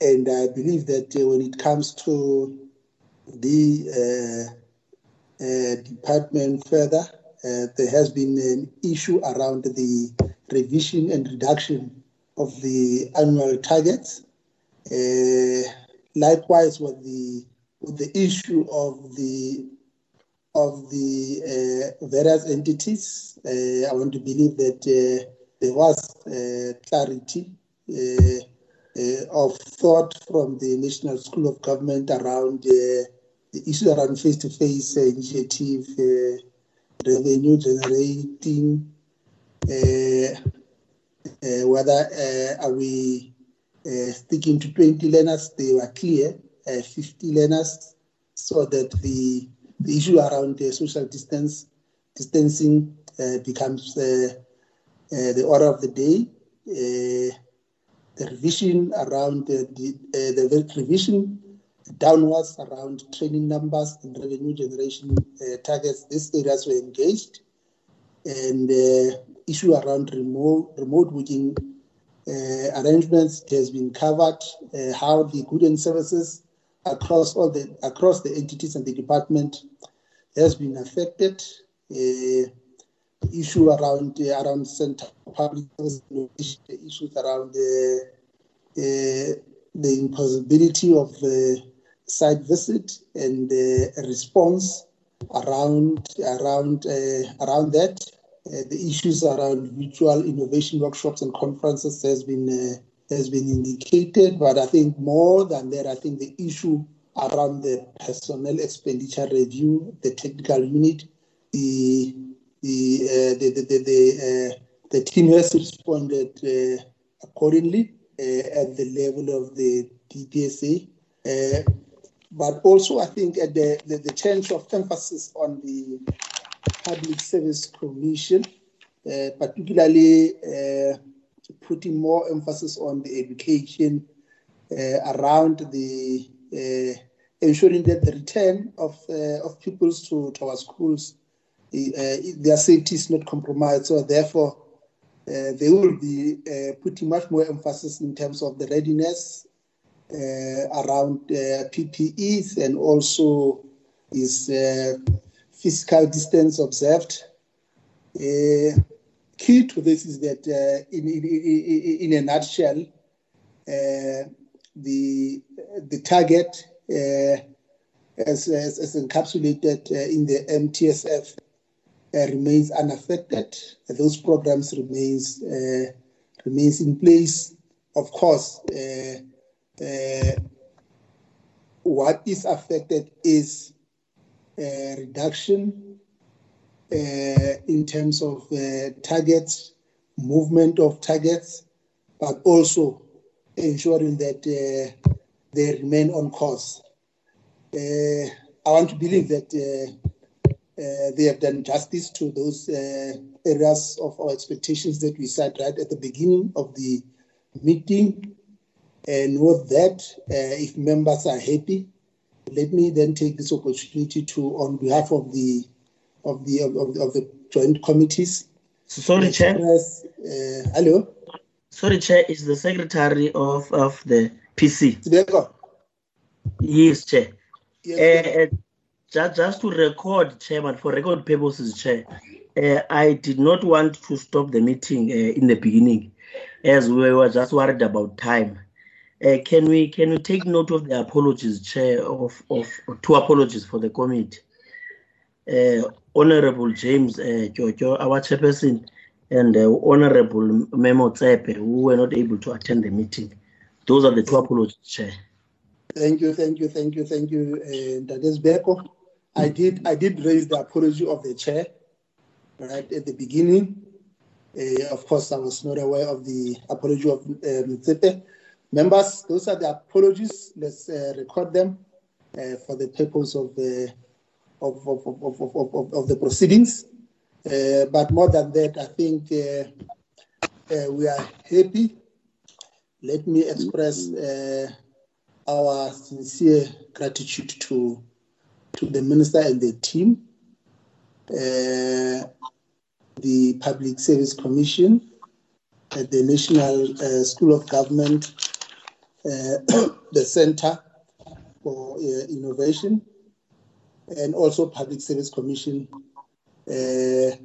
and I believe that uh, when it comes to the uh, uh, department further. Uh, there has been an issue around the revision and reduction of the annual targets. likewise, with the with the issue of the of the uh, various entities, uh, I want to believe that uh, there was clarity uh, of thought from the National School of Government around uh, the issue around face-to-face uh, initiative, uh, revenue generating, uh, uh, whether are we sticking to 20 learners, they were clear, 50 learners, so that the, the issue around the social distance distancing becomes the order of the day the revision around the, the, uh, the revision downwards around training numbers and revenue generation uh, targets. These areas were engaged, and uh, issue around remote remote working uh, arrangements has been covered. Uh, how the goods and services across all the across the entities and the department has been affected. Uh, issue around uh, around center public issues around the uh, the impossibility of uh, site visit and uh, response around around uh, around that. Uh, the issues around virtual innovation workshops and conferences has been has been indicated, but I think more than that, I think the issue around the personnel expenditure review, the technical unit, the the uh, the the, the, the, uh, the, team has responded uh, accordingly at the level of the DPSA. but also, I think at the, the, the change of emphasis on the Public Service Commission, particularly putting more emphasis on the education around the ensuring that the return of uh, of pupils to, to our schools uh, their safety is not compromised. So therefore, uh, they will be uh, putting much more emphasis in terms of the readiness around PPEs and also is physical distance observed. key to this is that in, in, in, a nutshell, the the target uh, as, as, as, encapsulated uh, in the MTSF uh, remains unaffected. Those programs remains uh, remains in place. Of course, what is affected is reduction in terms of targets, movement of targets, but also ensuring that uh, they remain on course. Uh, I want to believe that uh, uh, they have done justice to those uh, areas of our expectations that we set right at the beginning of the meeting. And with that, uh, if members are happy, let me then take this opportunity to, on behalf of the of the of, of the joint committees. Sorry, Chair. hello. Sorry, Chair, is the secretary of, of the PC. Yes, Chair. Yes, uh, just, just to record, Chairman, for record purposes, Chair, uh, I did not want to stop the meeting uh, in the beginning, as we were just worried about time. Uh, can we can we take note of the apologies, Chair, of, of two apologies for the committee? Honorable James uh, Jojo, our chairperson, and Honorable Memo Tsepe, who were not able to attend the meeting. Those are the two apologies, Chair. Thank you, thank you, thank you, thank you, uh, Beko. I did, I did raise the apology of the chair, right at the beginning. Uh, of course, I was not aware of the apology of um, Members, those are the apologies. Let's uh, record them uh, for the purpose of the of, of, of, of, of, the proceedings. Uh, but more than that, I think uh, uh, we are happy. Let me express our sincere gratitude to, to the minister and the team, the Public Service Commission, the National School of Government, the Center for Innovation, and also Public Service Commission uh,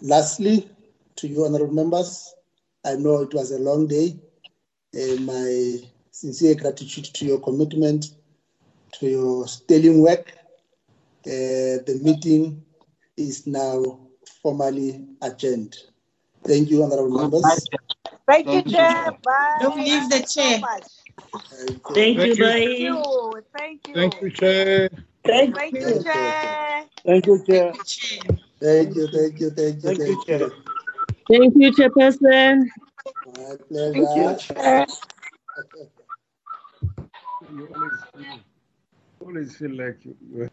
lastly, to you, honorable members, I know it was a long day. Uh, my sincere gratitude to your commitment, to your sterling work. Uh, the meeting is now formally adjourned. Thank you, honorable members. Thank you, Chair. Bye. Don't leave the chair. Thank, you, Thank you. Thank you. Thank you, Chair. Thank, Thank you, Chair. Thank you, Chair. Thank you, thank you, thank you. Thank you, Chair. Thank you, Chairperson. My Thank you, Chair. You always, feel like you.